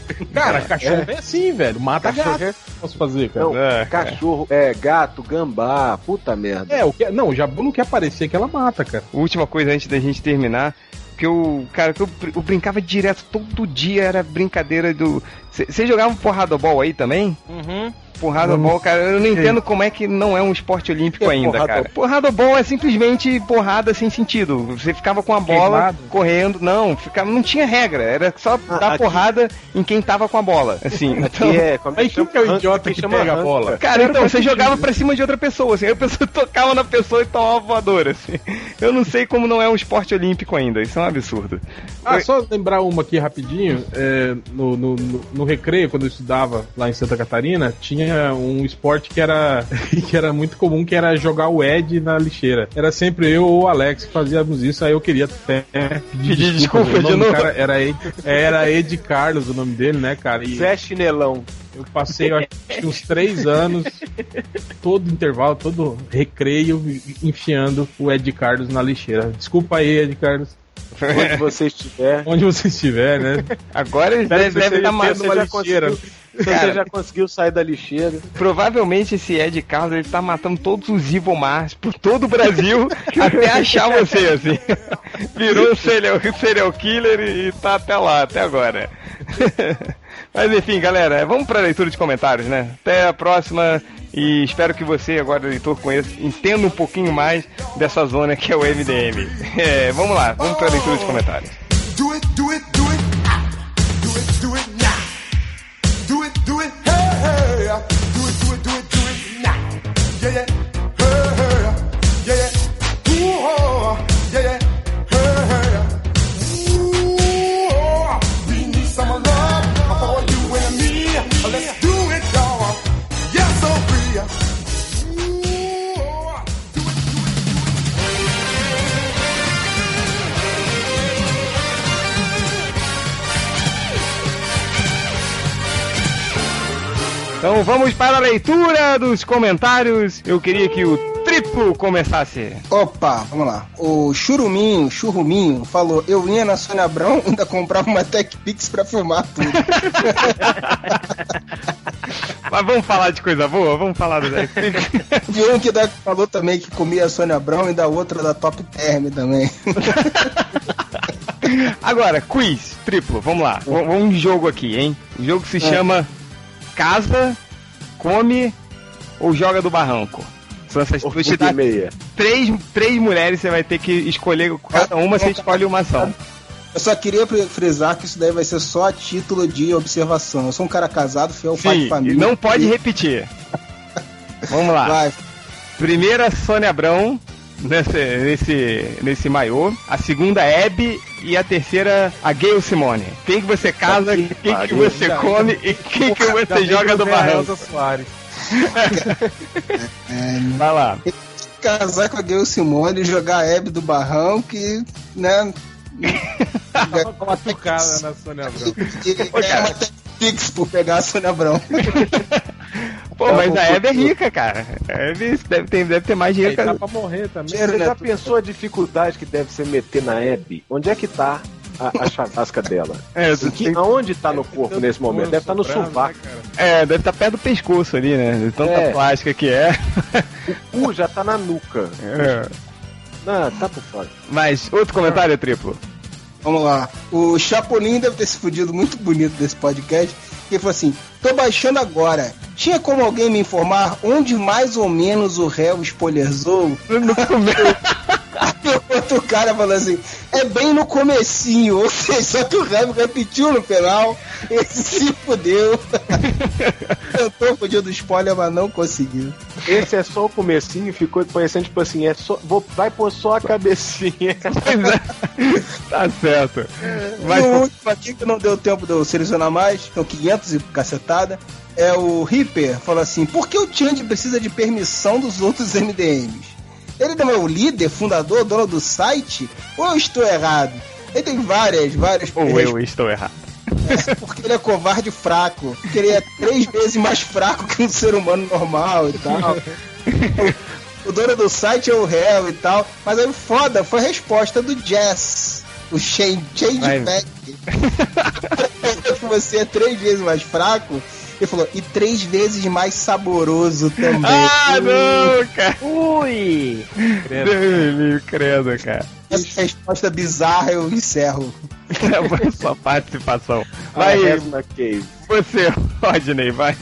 Cara, cachorro é, assim, velho. Mata
Cachorro
gato.
é-
Posso fazer, cara?
Não,
É,
cachorro, é, gato, gambá, puta merda.
É, o que, não, o Jabu não quer aparecer que ela mata, cara.
Última coisa antes da gente terminar. Que eu, cara, que eu, eu brincava direto, todo dia era brincadeira do. Você jogava um porrada ball aí também?
Uhum.
Porrada ball, cara, eu não entendo como é que não é um esporte olímpico
é
ainda,
porrada
cara. Porrada ball é simplesmente porrada sem sentido. Você ficava com a bola
Queimado.
correndo, não, ficava, não tinha regra, era só
Ah,
dar
aqui-
porrada em quem tava com a bola, assim. Então,
Que é, como
Aí quem que é o idiota
Aqui
que
chama
pega a bola?
Cara, então você jogava pra cima de outra pessoa, assim, aí a pessoa tocava na pessoa e tomava voadora, assim. Eu não sei como não é um esporte olímpico ainda, isso é um absurdo.
Ah, só lembrar uma aqui rapidinho. é, no, no, no, no recreio, quando eu estudava lá em Santa Catarina, tinha um esporte que era, que era muito comum, que era jogar o Ed na lixeira. Era sempre eu ou o Alex que fazíamos isso, aí eu queria até
Pedir desculpa
nome
de novo.
cara era Ed, era Ed Carlos o nome dele, né, cara? E
Zé Chinelão.
eu passei eu acho, que uns três anos, todo intervalo, todo recreio, enfiando o Ed Carlos na lixeira. Desculpa aí, Ed Carlos.
Onde você estiver.
Onde você estiver, né?
Agora eles
Espero
devem
que
deve estar matando uma lixeira.
conseguiu- Se você já conseguiu sair da lixeira.
Provavelmente esse Ed Carlos ele tá matando todos os Evil Mars por todo o Brasil até achar você, assim. Virou serial, serial killer e tá até lá, até agora. Mas enfim, galera, vamos pra leitura de comentários, né? Até a próxima e espero que você, agora leitor, conheça, entenda um pouquinho mais dessa zona que é o MDM. É, vamos lá, vamos pra leitura de comentários.
Yeah, yeah.
Então vamos para a leitura dos comentários. Eu queria que o triplo começasse.
Opa, vamos lá. O Churuminho, Churruminho, falou: Eu ia na Sônia Abrão, ainda comprava uma Tech Pix pra filmar tudo.
Mas vamos falar de coisa boa? Vamos falar do
E um que falou também que comia a Sônia Abrão e da outra da Top Term também.
Agora, quiz, triplo, vamos lá. Um jogo aqui, hein? Um jogo se chama Casa, Come ou Joga do Barranco. São essas
Ou
vou te
puta
dar
e meia.
três, três mulheres, você vai ter que escolher cada uma, você escolhe uma ação.
Eu só queria fri- frisar que isso daí vai ser só a título de observação. Eu sou um cara casado, fiel pai de
Sim, e
família.
não pode
E-
repetir. Vamos lá.
Vai.
Primeira, Sônia Abrão, nesse, nesse, nesse maiô. A segunda, Hebe. E a terceira, a Gayle Simone. Quem que você casa, quem que você come e quem que você joga do barranco.
Soares.
Vai lá.
Casar com a Gayle Simone, jogar a Hebe do Barranco e, né...
Uma tucada na Sônia Abrão.
Tech Pix por pegar a Sônia Abrão.
Pô, mas a Hebe é rica, cara. A Hebe deve ter, deve ter mais dinheiro a...
pra morrer também.
Dinheiro,
Você
né?
já pensou a dificuldade que deve ser meter na Hebe? Onde é que tá a, a chavasca dela?
É,
que- aonde tá no corpo nesse momento? Deve estar no
Sobrando,
sovaco.
né,
é, deve estar perto do pescoço ali, né? De tanta
É.
plástica que é.
O cu já tá na nuca.
É.
Não, tá por fora.
Mas, outro comentário triplo.
Vamos lá. O Chapolin deve ter se fudido muito bonito desse podcast. Que ele falou assim: tô baixando agora. Tinha como alguém me informar onde mais ou menos o réu spoilerzou?
No começo.
Aí o outro cara falou assim: é bem no comecinho. Ou seja, só que o réu repetiu no final. Esse se fudeu. Tentou fugir do spoiler, mas não conseguiu.
Esse é só o comecinho, ficou parecendo tipo assim, é só, vou, vai pôr só a cabecinha.
É. Tá certo.
Mas o último aqui que não deu tempo de eu selecionar mais, são 500 e cacetada, é o Reaper. Fala assim: por que o Change precisa de permissão dos outros MDMs? Ele não é o líder, fundador, dono do site? Ou eu estou errado? Ele tem várias, várias
Ou eu estou errado.
porque ele é covarde fraco. Porque ele é três vezes mais fraco que um ser humano normal e tal. O, o dono do site é o réu e tal. Mas aí o foda foi a resposta do Jazz. o change, change
Vai.
back. você é três vezes mais fraco. Ele falou, e três vezes mais saboroso também.
Ah, não, cara.
Ui!
Deus me livre, credo, cara.
Essa resposta bizarra eu encerro.
É a sua participação.
Vai,
Vai,
na cave.
você, Rodney, vai.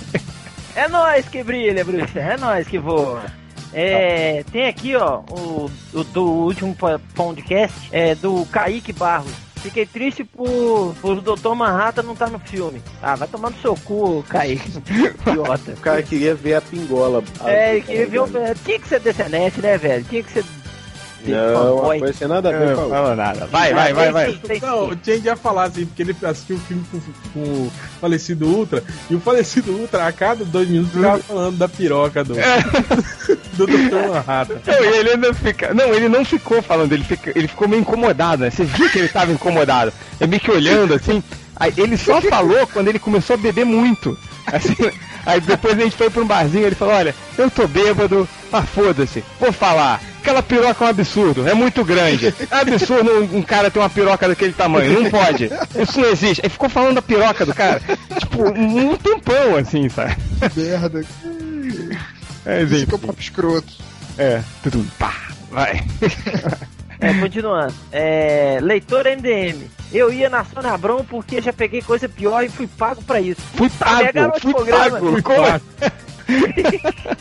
É nós que brilha, bruxa. É nós que voa. É, tem aqui, ó, o, o do último po- podcast, é do Kaique Barros. Fiquei triste por, por o Dr. Manhattan não tá no filme. Ah, vai tomar no seu cu, Kaique. Idiota.
O cara queria ver a pingola.
É, ele queria ver o. Tinha que ser DCNet, né, velho? Tinha que ser.
Não, não tem nada a ver
Não
outra.
falou nada. Vai, vai, vai, vai.
Não, o Change ia falar assim, porque ele assistiu o filme com, com o falecido Ultra, e o falecido Ultra, a cada dois minutos, ficava falando da piroca do, do Dr. Manhattan.
Não, e ele ainda fica. Não, ele não ficou falando, ele, fica... ele ficou meio incomodado, né? Você viu que ele tava incomodado. Ele meio que olhando assim. Aí ele só falou quando ele começou a beber muito. Assim, aí depois a gente foi pra um barzinho ele falou, olha, eu tô bêbado, ah, foda-se, vou falar. Aquela piroca é um absurdo, é muito grande. É absurdo um, um cara ter uma piroca daquele tamanho, não pode. Isso não existe. Aí ficou falando da piroca do cara, tipo, um tempão assim, sabe?
Merda.
É, gente,
que é o papo escroto.
é, tudo, pá, vai.
É, continuando. É, leitor MDM. Eu ia na Sônia Abrão porque já peguei coisa pior e fui pago pra isso.
Fui pago,
garota
fui
de programa.
pago.
Fui
Como?
pago.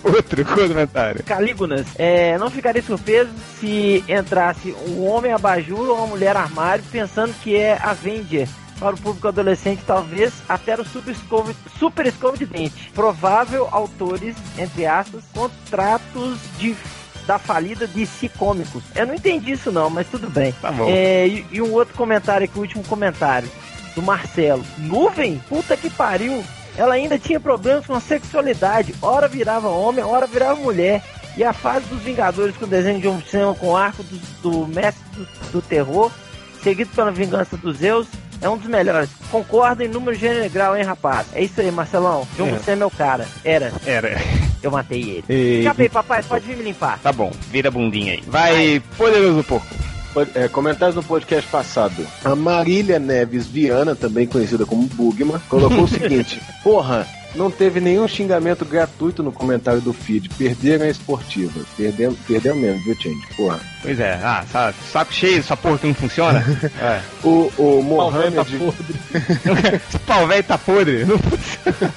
Outro comentário.
Calígunas, é, não ficaria surpreso se entrasse um homem abajur ou uma mulher armário pensando que é Avenger. Para o público adolescente, talvez até o super escova, super escova de dente. Provável autores, entre aspas, contratos de da falida de si cômicos. Eu não entendi isso não, mas tudo bem.
Tá bom.
É, e, e um outro comentário aqui, o último comentário, do Marcelo. Nuvem? Puta que pariu! Ela ainda tinha problemas com a sexualidade. Ora virava homem, ora virava mulher. E a fase dos Vingadores com o desenho de um cima com o arco do, do mestre do, do terror, seguido pela vingança dos Zeus, é um dos melhores. Concordo em número gênero e grau, hein, rapaz? É isso aí, Marcelão. João,
É.
você é meu cara. Era,
Era.
Eu matei ele.
E-
Acabei, papai, pode vir me limpar.
Tá bom, vira a bundinha aí. Vai, poderoso porco.
É, comentários no podcast passado. A Marília Neves Viana, também conhecida como Bugman, colocou o seguinte: Porra, não teve nenhum xingamento gratuito no comentário do feed. Perderam a esportiva. Perdemos, perdeu mesmo, viu, Change? Porra.
Pois é, ah, sa- saco cheio, essa porra que não funciona. é.
O, o
tá
Mohamed.
podre.
Esse pau velho tá podre. Não funciona.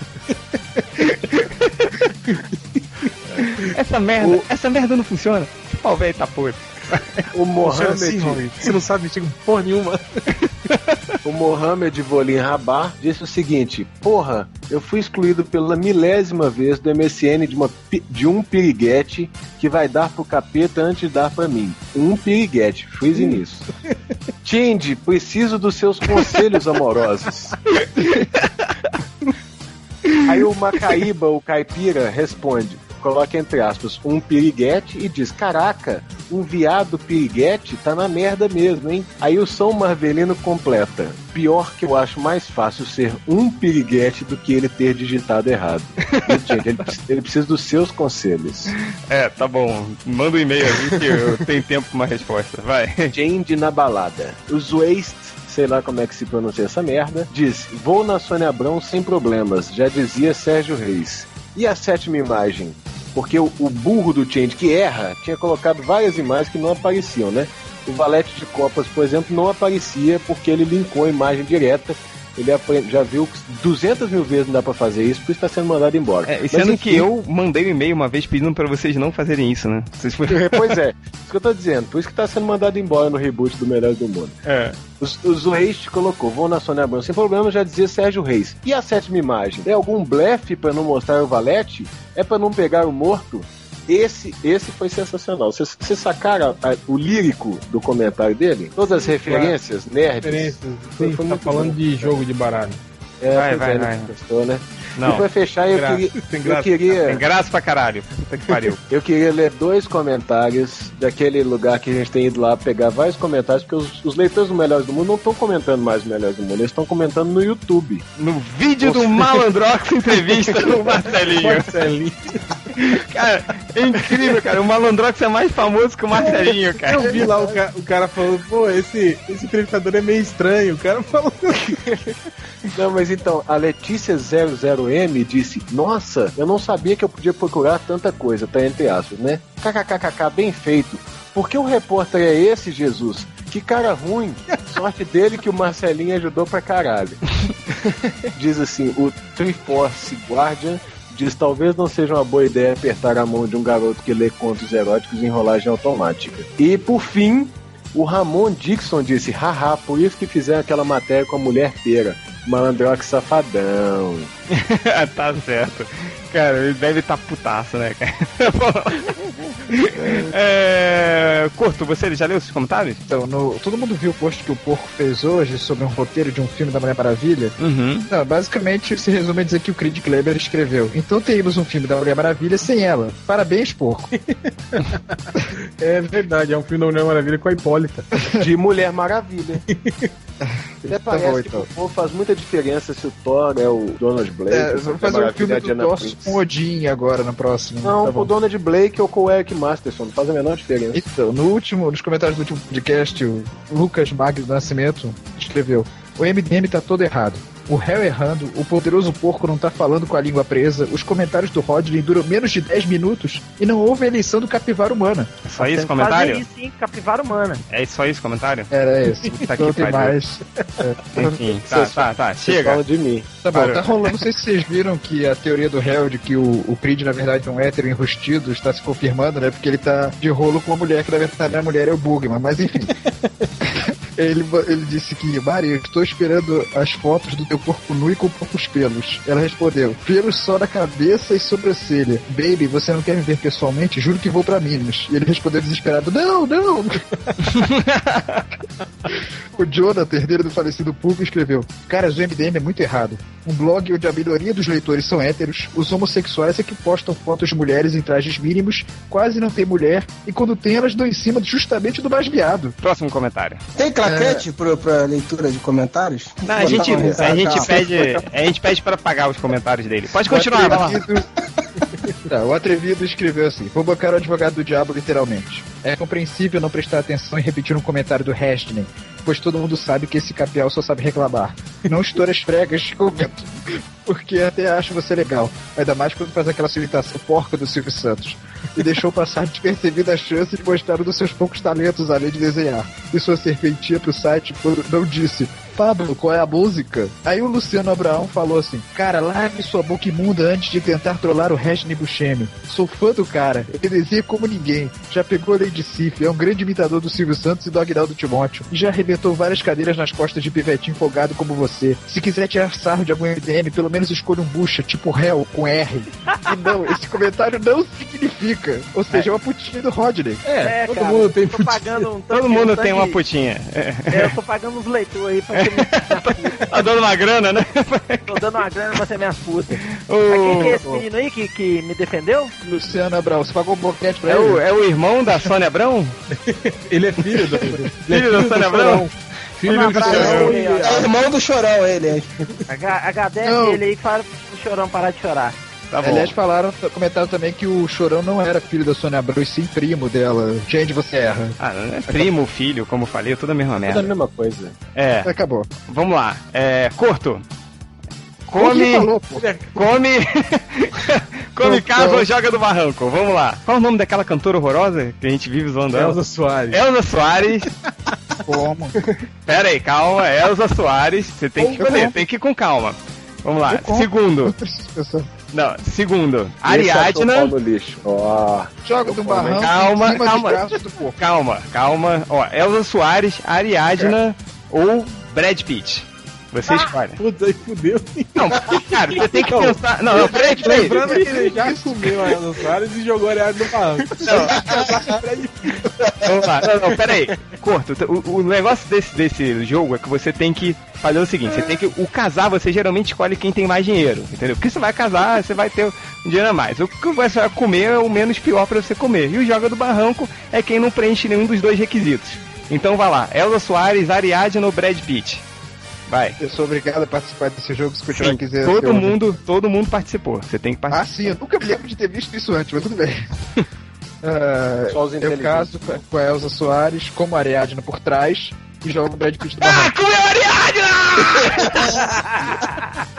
essa merda, essa merda não funciona. Esse pau velho tá podre.
O
assim,
Mohamed.
Rony. Você não sabe com porra nenhuma.
O Mohamed Volim Rabar disse o seguinte: Porra, eu fui excluído pela milésima vez do MSN de, uma, de um piriguete que vai dar pro capeta antes de dar pra mim. Um piriguete, frise nisso. Tindy, preciso dos seus conselhos amorosos. Aí o Macaíba, o caipira, responde. Coloca entre aspas um piriguete e diz: Caraca, um viado piriguete tá na merda mesmo, hein? Aí o São Marvelino completa: Pior que eu acho mais fácil ser um piriguete do que ele ter digitado errado. Gente, ele, ele precisa dos seus conselhos.
É, tá bom. Manda um e-mail aí que eu tenho tempo pra uma resposta. Vai.
Change na balada. Os Waste, sei lá como é que se pronuncia essa merda, diz: Vou na Sônia Abrão sem problemas, já dizia Sérgio Reis. E a sétima imagem? Porque o, o burro do Change que erra tinha colocado várias imagens que não apareciam, né? O valete de copas, por exemplo, não aparecia porque ele linkou a imagem direta. Ele apre- já viu que 200 mil vezes não dá pra fazer isso, por isso tá sendo mandado embora.
É, e
Mas,
sendo
enfim,
que eu mandei um e-mail uma vez pedindo pra vocês não fazerem isso, né? Vocês foram...
Pois é, isso que eu tô dizendo. Por isso que tá sendo mandado embora no reboot do Melhor do Mundo.
É.
Os, os Reis colocou, vou na Sônia Abrão sem problema, já dizia Sérgio Reis. E a sétima imagem? É algum blefe pra não mostrar o valete? É pra não pegar o morto? Esse, esse foi sensacional. Vocês sacaram a- o lírico do comentário dele? Todas as referências, nerds.
Referências.
Foi-
Sim,
foi
tá falando
bom.
de jogo de baralho.
É,
Vai,
pois
vai,
é,
vai.
gostou, né?
Não.
E pra fechar, eu
Graça.
queria,
Tem
eu
graça.
queria,
Tem graça pra caralho. Puta que pariu.
eu queria ler dois comentários daquele lugar que a gente tem ido lá pegar vários comentários, porque os, os leitores do Melhores do Mundo não estão comentando mais Melhores do Mundo, eles estão comentando no YouTube.
No vídeo do Malandrox entrevista o Marcelinho.
Marcelinho.
Cara, é incrível, cara. O Malandrox é mais famoso que o Marcelinho, cara.
Eu vi lá o, ca- o cara falando, pô, esse, esse entrevistador é meio estranho. O cara falou.
Não, mas então, a Letícia 00M disse: Nossa, eu não sabia que eu podia procurar tanta coisa, tá entre aspas, né? KKKKK, bem feito. Por que o repórter é esse, Jesus? Que cara ruim. Sorte dele que o Marcelinho ajudou pra caralho. Diz assim: o Triforce Guardian diz: Talvez não seja uma boa ideia apertar a mão de um garoto que lê contos eróticos em rolagem automática. E por fim, o Ramon Dixon disse: Haha, por isso que fizeram aquela matéria com a mulher pera. Malandrox safadão.
tá certo. Cara, ele deve estar tá putaço, né, cara? é... Curto, você já leu esses comentários?
Então, no- todo mundo viu o post que o Porco fez hoje sobre um roteiro de um filme da Mulher Maravilha?
Uhum.
Não, basicamente se resume a dizer que o Creed Kleber escreveu. Então teríamos um filme da Mulher Maravilha sem ela. Parabéns, Porco.
É verdade, é um filme da Mulher Maravilha com a Hipólita.
De Mulher Maravilha. Até parece
bom,
que
então.
pô, faz muita diferença se o Thor é o Donald Blake.
É, vamos fazer um filme do
Prince.
com Odin agora no próximo.
Não,
tá
com o. Donald Blake ou com o Eric Masterson, não faz a menor diferença.
Então, no último, nos comentários do último podcast, o Lucas Magno do Nascimento escreveu: O MDM tá todo errado. O réu errando, o poderoso porco não tá falando com a língua presa, os comentários do Rodney duram menos de 10 minutos e não houve eleição do capivara humana.
É só isso comentário?
Fazer isso, hein? Capivara humana.
É só isso comentário?
Era esse.
Que
não tem mais.
Enfim, tá, tá, tá. Chega.
falam de mim.
Tá bom,
Parou.
tá rolando. Não sei se vocês viram que a teoria do réu de que o, o Creed, na verdade, é um hétero enrustido está se confirmando, né? Porque ele tá de rolo com uma mulher, que na verdade a mulher é o Bugman, mas enfim. Ele, ele disse que, Maria, estou esperando as fotos do teu corpo nu e com poucos pelos. Ela respondeu, pelos só na cabeça e sobrancelha. Baby, você não quer me ver pessoalmente? Juro que vou pra Minas. E ele respondeu desesperado, não, não! O Jonathan, herdeiro do falecido Pulco, escreveu: Caras, o MDM é muito errado. Um blog onde a maioria dos leitores são héteros, os homossexuais é que postam fotos de mulheres em trajes mínimos, quase não tem mulher, e quando tem, elas dão em cima justamente do mais viado.
Próximo comentário.
Tem claquete pro- pra leitura de comentários?
Não, a gente, a gente pede. A gente pede para pagar os comentários dele. Pode continuar, vai lá.
Tá, o atrevido escreveu assim: Vou bancar o advogado do diabo literalmente. É compreensível não prestar atenção e repetir um comentário do Hastney, pois todo mundo sabe que esse capial só sabe reclamar. Não estoura as comento. Porque até acho você legal. Ainda mais quando faz aquela imitação porca do Silvio Santos. E deixou passar despercebida a chance de mostrar um dos seus poucos talentos além de desenhar. E sua serpentia pro site quando não disse. Pablo, qual é a música? Aí o Luciano Abraão falou assim: Cara, largue sua boca imunda antes de tentar trollar o Regni Buscemi. Sou fã do cara, ele desenha como ninguém. Já pegou Lady Sif, é um grande imitador do Silvio Santos e do Aguinaldo Timóteo. E já arrebentou várias cadeiras nas costas de pivetinho folgado como você. Se quiser tirar sarro de algum MDM, pelo menos escolha um bucha, tipo réu, com R. E não, esse comentário não significa. Ou seja, é uma putinha do Rodney.
É, todo
cara,
mundo tem putinha.
um
Todo mundo tem uma putinha. É.
É, eu tô pagando uns leitores aí pra que
Tá dando uma grana, né?
tô dando uma grana pra ser minhas putas.
O-
Mas quem que é esse menino aí que, que me defendeu?
Luciano Abraão, você pagou um boquete pra
É
ele?
o, é o irmão da Sônia Abrão?
Ele é filho do. é
Filho da Sônia Abrão?
Filho
Um
do Chorão.
É irmão do chorão, ele. é.
H- HDF
Não.
ele aí que fala pro chorão parar de chorar.
Tá bom.
Aliás, falaram, comentaram também que o Chorão não era filho da Sônia Abrão, e sim primo dela. Gente, você erra.
Ah, não é primo, filho, como eu falei, é tudo a mesma
Tudo a
merda.
mesma coisa.
É,
Acabou.
vamos lá. É, Corto.
Quem
Come.
falou?
Come. come ou joga do barranco. Vamos lá. Qual é o nome daquela cantora horrorosa que a gente vive zoando ela?
Elza Soares.
Elza Soares.
Como?
Pera aí, calma. Elza Soares. Você tem que escolher, tem que ir com calma. Vamos lá.
Eu.
Segundo.
Preciso pensar.
Não, segundo. Ariadna.
no lixo. Ó.
Joga do barranco
Calma,
em cima
calma. Calma, calma. Ó, Elza Soares, Ariadna ou Brad Pitt. Você escolhe.
Putz, aí fudeu.
Não, cara, você tem que
Não.
pensar. Não, não, peraí, peraí.
Lembrando que ele já comeu a Elza Soares e jogou a Ariadna no barranco.
Vamos lá, não, não, pera aí. Corto, o, o negócio desse, desse jogo é que você tem que fazer o seguinte, você tem que. O casar, você geralmente escolhe quem tem mais dinheiro, entendeu? Porque você vai casar, você vai ter um dinheiro a mais. O que você vai comer é o menos pior pra você comer. E o joga do barranco é quem não preenche nenhum dos dois requisitos. Então vai lá, Elza Soares, Ariadne ou Brad Pitt. Vai.
Eu sou obrigado a participar desse jogo se continuar
Sim,
quiser.
todo
ser
mundo, todo mundo participou. Você tem que
Ah,
participar.
sim, eu nunca me lembro de ter visto isso antes, mas tudo bem. Ah,
Só os
eu
inteligentes.
caso com- com a Elza Soares como Ariadna por trás e jogo o Brad Pitt do
Ah,
barranco.
comeu a Ariadna!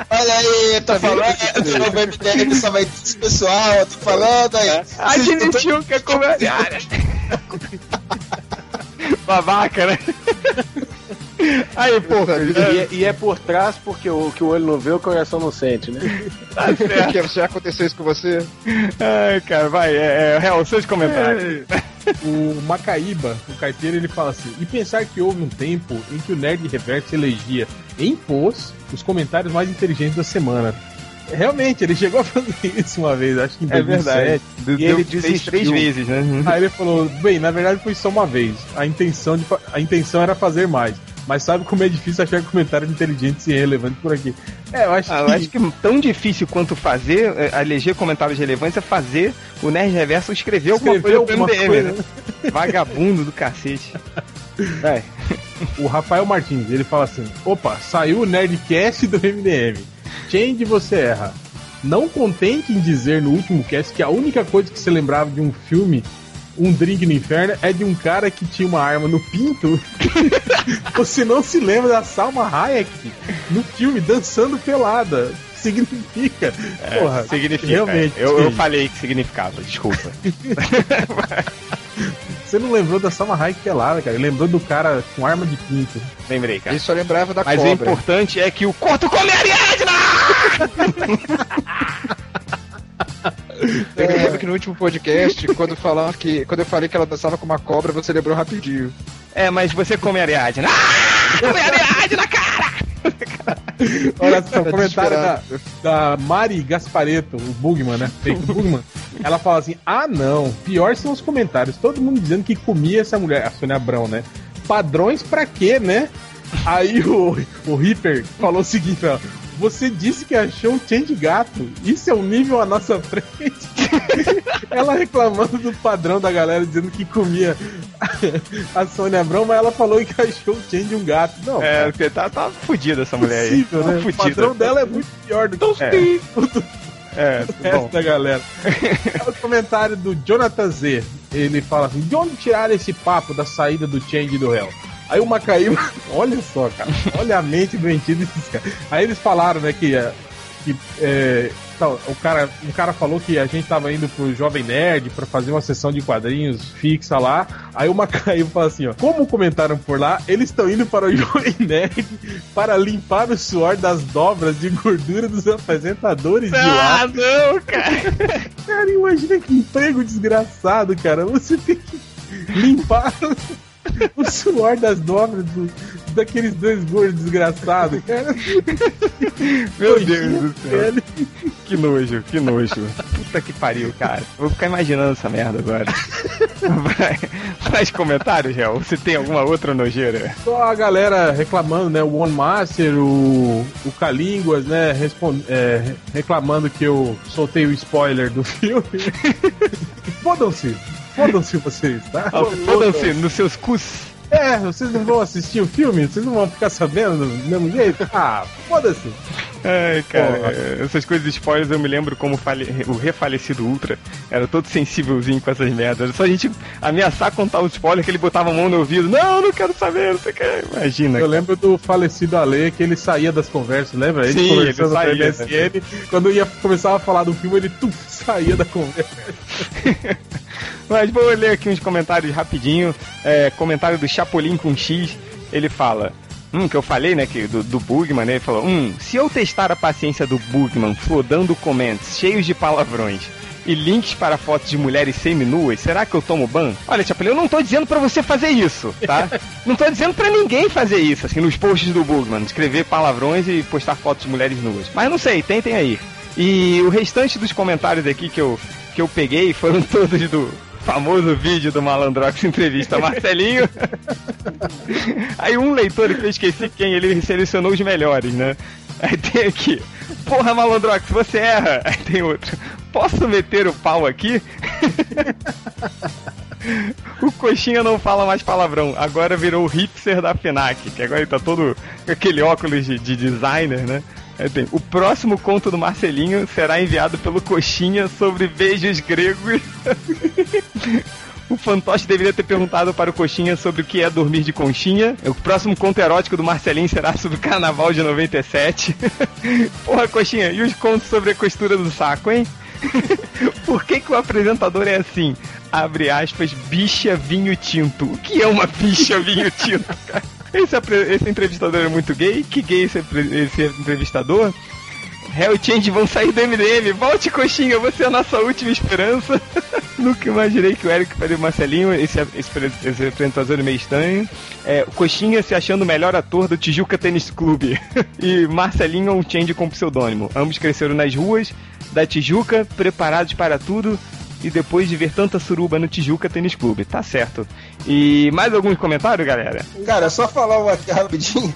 Olha aí, tô falando, vai MDM, só vai esse pessoal, eu tô falando aí.
Admitiu que é comeu a Ariadna. Babaca, né? Aí, pô,
E, é- e é por trás porque o que o olho não vê, o coração não sente, né?
tá certo.
Já aconteceu isso com você?
Ai, cara, vai, é, é real, seus comentários.
O Macaíba, o carteiro, ele fala assim: e pensar que houve um tempo em que o Nerd Reverso elegia em pôs os comentários mais inteligentes da semana. Realmente, ele chegou a fazer isso uma vez, acho que em
É
2007.
verdade.
E
Deu-
ele
fez
desistiu.
três vezes, né?
Aí ele falou: bem, na verdade foi só uma vez. A intenção, de, a intenção era fazer mais. Mas sabe como é difícil achar comentários inteligentes e relevantes por aqui? É, eu acho
Ah, eu
que.
acho que tão difícil quanto fazer, é, eleger comentários relevantes, é fazer o Nerd Reverso escrever alguma
Escrever
coisa
alguma
MDM,
coisa,
né? Vagabundo do cacete. Vai.
O Rafael Martins, ele fala assim: opa, saiu o Nerdcast do MDM. Change você erra. Não contente em dizer no último cast que a única coisa que você lembrava de um filme, Um Drink no Inferno, é de um cara que tinha uma arma no pinto. você não se lembra da Salma Hayek no filme dançando pelada. Significa. Porra,
significa.
Realmente.
Eu, eu falei que significava, desculpa.
Você não lembrou da Salma Hayek pelada, cara. Lembrou do cara com arma de pinto.
Lembrei, cara.
Ele só lembrava da
Mas o
cobra.
importante é que o corto come a Ariadna!
Eu me lembro que no último podcast, quando falaram que. Quando eu falei que ela dançava com uma cobra, você lembrou rapidinho.
É, mas você come a Ariadna. Ah! Come a Ariadna, cara!
Olha só, o
Tá
comentário da, da Mari Gaspareto, o Bugman, né? Fake Bugman. Ela fala assim: ah, não, pior são os comentários. Todo mundo dizendo que comia essa mulher, a Sônia Abrão, né? Padrões pra quê, né? Aí o, o Reaper falou o seguinte: ó, você disse que achou um change gato. Isso é um nível à nossa frente. ela reclamando do padrão da galera, dizendo que comia a Sônia Abrão, mas ela falou que achou o change um gato. Não,
É,
cara,
porque tá, tá fudida essa mulher aí.
possível,
Tá
né? O
fudida.
padrão dela é muito pior do que
É.
o
É,
resto da galera. É o comentário do Jonathan Z. Ele fala assim: de onde tiraram esse papo da saída do Change do réu? Aí o Macaíba, olha só, cara, olha a mente doentia desses caras. Aí eles falaram, né, que, eh, que eh, tal, o cara, um cara falou que a gente tava indo pro Jovem Nerd pra fazer uma sessão de quadrinhos fixa lá. Aí o Macaíba fala assim, ó, como comentaram por lá, eles estão indo para o Jovem Nerd para limpar o suor das dobras de gordura dos apresentadores de lá.
Ah, não, cara!
Cara, imagina que emprego desgraçado, cara. Você tem que limpar o suor das dobras do- daqueles dois gordos desgraçados, cara.
Meu Deus do céu. Que nojo, que nojo. Puta que pariu, cara. Vou ficar imaginando essa merda agora. Vai, faz comentários, Gel. Você tem alguma outra nojeira?
Só a galera reclamando, né? O One Master, o, o Calínguas, né? é, reclamando que eu soltei o spoiler do filme. Fodam-se. Fodam-se vocês, tá?
Ah, Fodam-se nos seus cus.
É, vocês não vão assistir o filme? Vocês não vão ficar sabendo do mesmo jeito? Ah, foda-se.
Ai, cara, essas coisas de spoilers eu me lembro como fale- o refalecido Ultra era todo sensívelzinho com essas merdas. Era só a gente ameaçar contar o spoiler que ele botava a mão no ouvido. Não, não quero saber, não sei o que. Imagina.
Eu lembro do falecido Ale que ele saía das conversas, lembra? Ele
Sim,
conversando
ele
com a
saía,
MSN, quando ia começar a falar do filme, ele tuf, saía da conversa.
Mas vou ler aqui uns comentários rapidinho. É, comentário do Chapolin com X. Ele fala. Hum, que eu falei, né, que do, do Bugman, né? Ele falou: Hum, se eu testar a paciência do Bugman flodando comments cheios de palavrões e links para fotos de mulheres seminuas, será que eu tomo ban? Olha, Chapolin, eu não tô dizendo pra você fazer isso, tá? não tô dizendo pra ninguém fazer isso, assim, nos posts do Bugman, escrever palavrões e postar fotos de mulheres nuas. Mas não sei, tentem aí. E o restante dos comentários aqui que eu, que eu peguei foram todos do famoso vídeo do Malandrox entrevista Marcelinho. Aí um leitor que eu esqueci quem, ele selecionou os melhores, né? Aí tem aqui, porra Malandrox, você erra. Aí tem outro, posso meter o pau aqui? O Coxinha não fala mais palavrão, agora virou o hipster da FENAC, que agora ele tá todo aquele óculos de, de designer, né? Aí tem, o próximo conto do Marcelinho será enviado pelo Coxinha sobre beijos gregos. O fantoche deveria ter perguntado para o Coxinha sobre o que é dormir de conchinha. O próximo conto erótico do Marcelinho será sobre o carnaval de 97. Porra, Coxinha, e os contos sobre a costura do saco, hein? Por que, que o apresentador é assim? Abre aspas, bicha vinho tinto. O que é uma bicha vinho tinto, cara? Esse, esse entrevistador é muito gay? Que gay esse, esse entrevistador? Hell Change vão sair do MDM. Volte, coxinha, você é a nossa última esperança. Nunca imaginei que o Eric faria o Marcelinho, esse, esse, esse apresentador meio estranho. É, Coxinha se achando o melhor ator do Tijuca Tênis Clube. e Marcelinho é um change com pseudônimo. Ambos cresceram nas ruas da Tijuca, preparados para tudo. E depois de ver tanta suruba no Tijuca Tênis Clube. Tá certo. E mais algum comentário, galera?
Cara, só falar uma aqui rapidinho.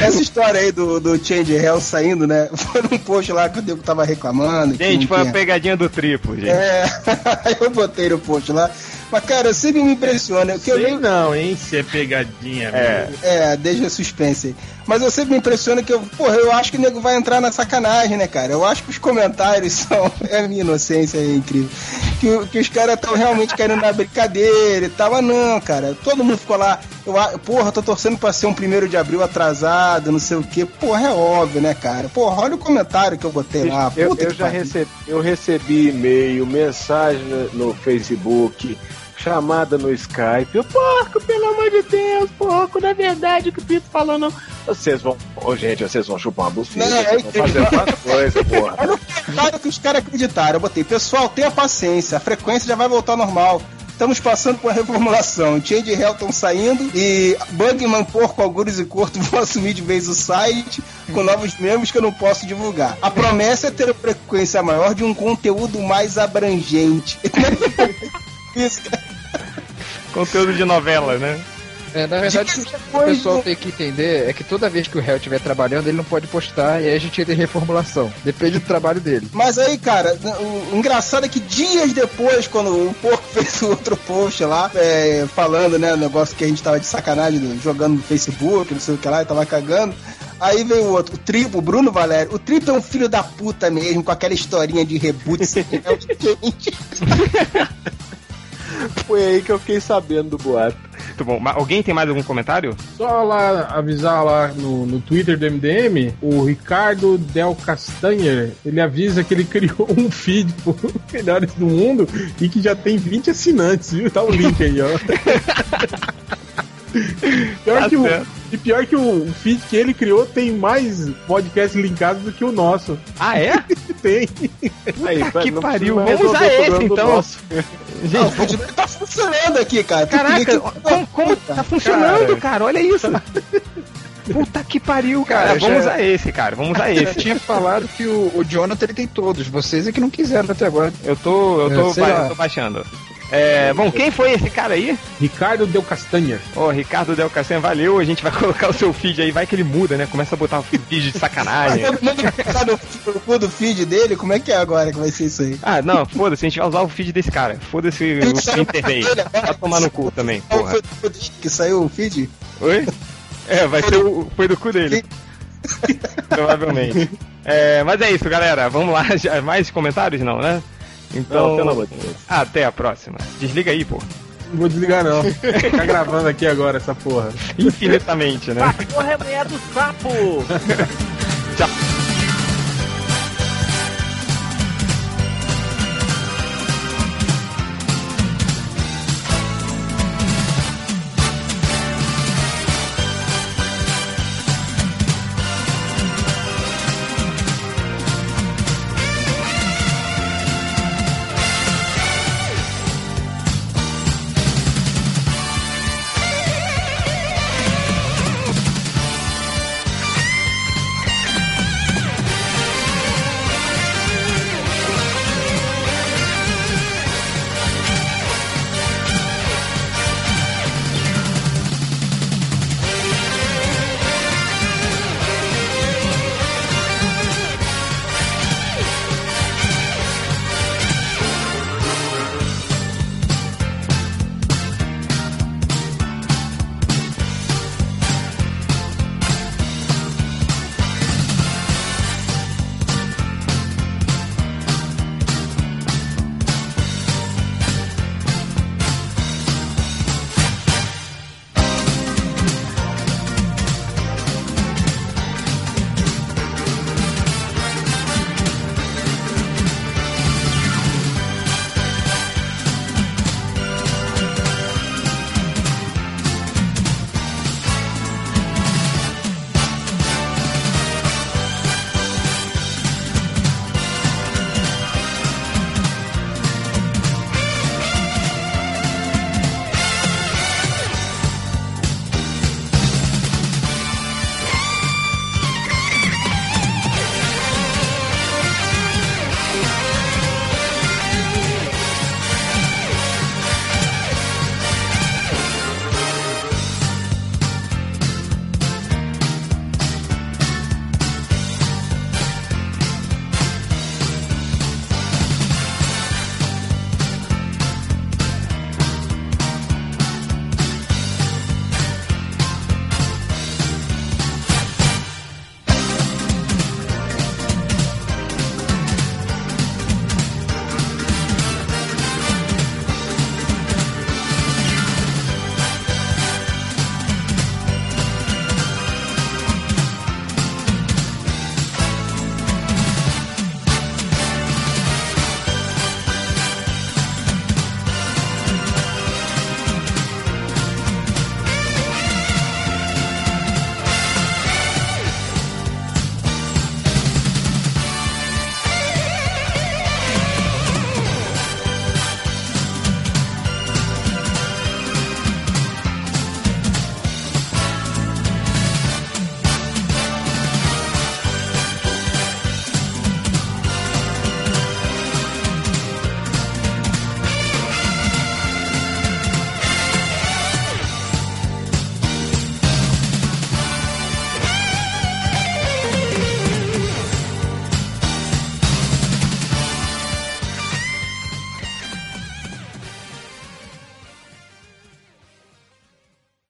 Essa história aí do, do Change Hell saindo, né? Foi num post lá que o Diego tava reclamando.
Gente, foi uma
tinha-
pegadinha do triplo, gente.
É, eu botei no post lá. Mas, cara, sempre me impressiona. Que eu
Sei
leio.
não, hein? Se é pegadinha.
É.
É, deixa suspense aí. Mas eu sempre me impressiona que eu, porra, eu acho que o nego vai entrar na sacanagem, né, cara? Eu acho que os comentários são. É a minha inocência é incrível. Que, que os caras estão realmente querendo dar brincadeira e tal. Mas não, cara. Todo mundo ficou lá. Eu, porra, tô torcendo pra ser um primeiro de abril atrasado, não sei o quê. Porra, é óbvio, né, cara? Porra, olha o comentário que eu botei lá.
Eu,
Puta
eu
que
já
pariu.
recebi, eu recebi e-mail, mensagem no, no Facebook, chamada no Skype. Eu, porco, pelo amor de Deus, porco, na verdade o que o Pito falou não. Vocês vão. Ô, gente, vocês vão chupar uma buceta,
Não,
vocês vão fazer outra coisa, porra.
Olha o comentário que os caras acreditaram. Eu botei, pessoal, tenha paciência, a frequência já vai voltar ao normal. Estamos passando por uma reformulação. Change Hell estão saindo e Bugman, Porco, Algures e Corto vão assumir de vez o site com novos membros que eu não posso divulgar. A promessa é ter uma frequência maior de um conteúdo mais abrangente. Isso, cara.
Conteúdo de novela, né?
É, na verdade, o que o pessoal tem que entender é que toda vez que o réu estiver trabalhando, ele não pode postar e aí a gente entra em reformulação. Depende do trabalho dele.
Mas aí, cara, o engraçado é que dias depois, quando o Porco fez o outro post lá, é, falando, né, o negócio que a gente tava de sacanagem, do- jogando no Facebook, não sei o que lá, e tava cagando. Aí veio o outro, o Tripo, o Bruno Valério. O Tripo é um filho da puta mesmo, com aquela historinha de reboot.
Foi aí que eu fiquei sabendo do boato.
Muito bom. Mas alguém tem mais algum comentário?
Só lá avisar lá no, no Twitter do MDM, o Ricardo Del Castanher, ele avisa que ele criou um feed pro Melhores do Mundo e que já tem 20 assinantes, viu? Tá o link aí, ó. Pior
Tá
que o, e pior que o feed que ele criou tem mais podcasts linkados do que o nosso.
Ah, é?
Tem.
Aí,
que
não
pariu. Vamos usar esse, então.
nosso.
Não, o feedback tá funcionando aqui, cara.
Caraca, como, como tá funcionando, cara? Olha isso. Puta que pariu, cara.
Cara,
vamos
já-
usar esse, cara. Vamos usar
Eu
esse.
tinha falado que o, o Jonathan ele tem todos, vocês é que não quiseram até agora.
Eu tô, eu tô,
É, sei
ba- eu tô baixando. É, bom, quem foi esse cara aí?
Ricardo Del Castanha.
Ô, Ricardo Del Cassan, valeu. A gente vai colocar o seu feed aí. Vai que ele muda, né? Começa a botar o feed de sacanagem.
Todo mundo tá no, no cu do feed dele, como é que é agora que vai ser isso aí?
Ah, não, foda-se, a gente vai usar o feed desse cara. Foda-se o Internet. Vai tomar no cu também, porra.
foi o cu dele que saiu o feed?
Oi? É, vai ser o. Foi do cu dele. Provavelmente. É, mas é isso, galera. Vamos lá. Mais comentários, não, né? Então.
Não, pelo amor de Deus.
Até a próxima. Desliga aí, pô.
Não vou desligar, não. tá gravando aqui agora essa porra.
Infinitamente, né?
Porra, é do sapo!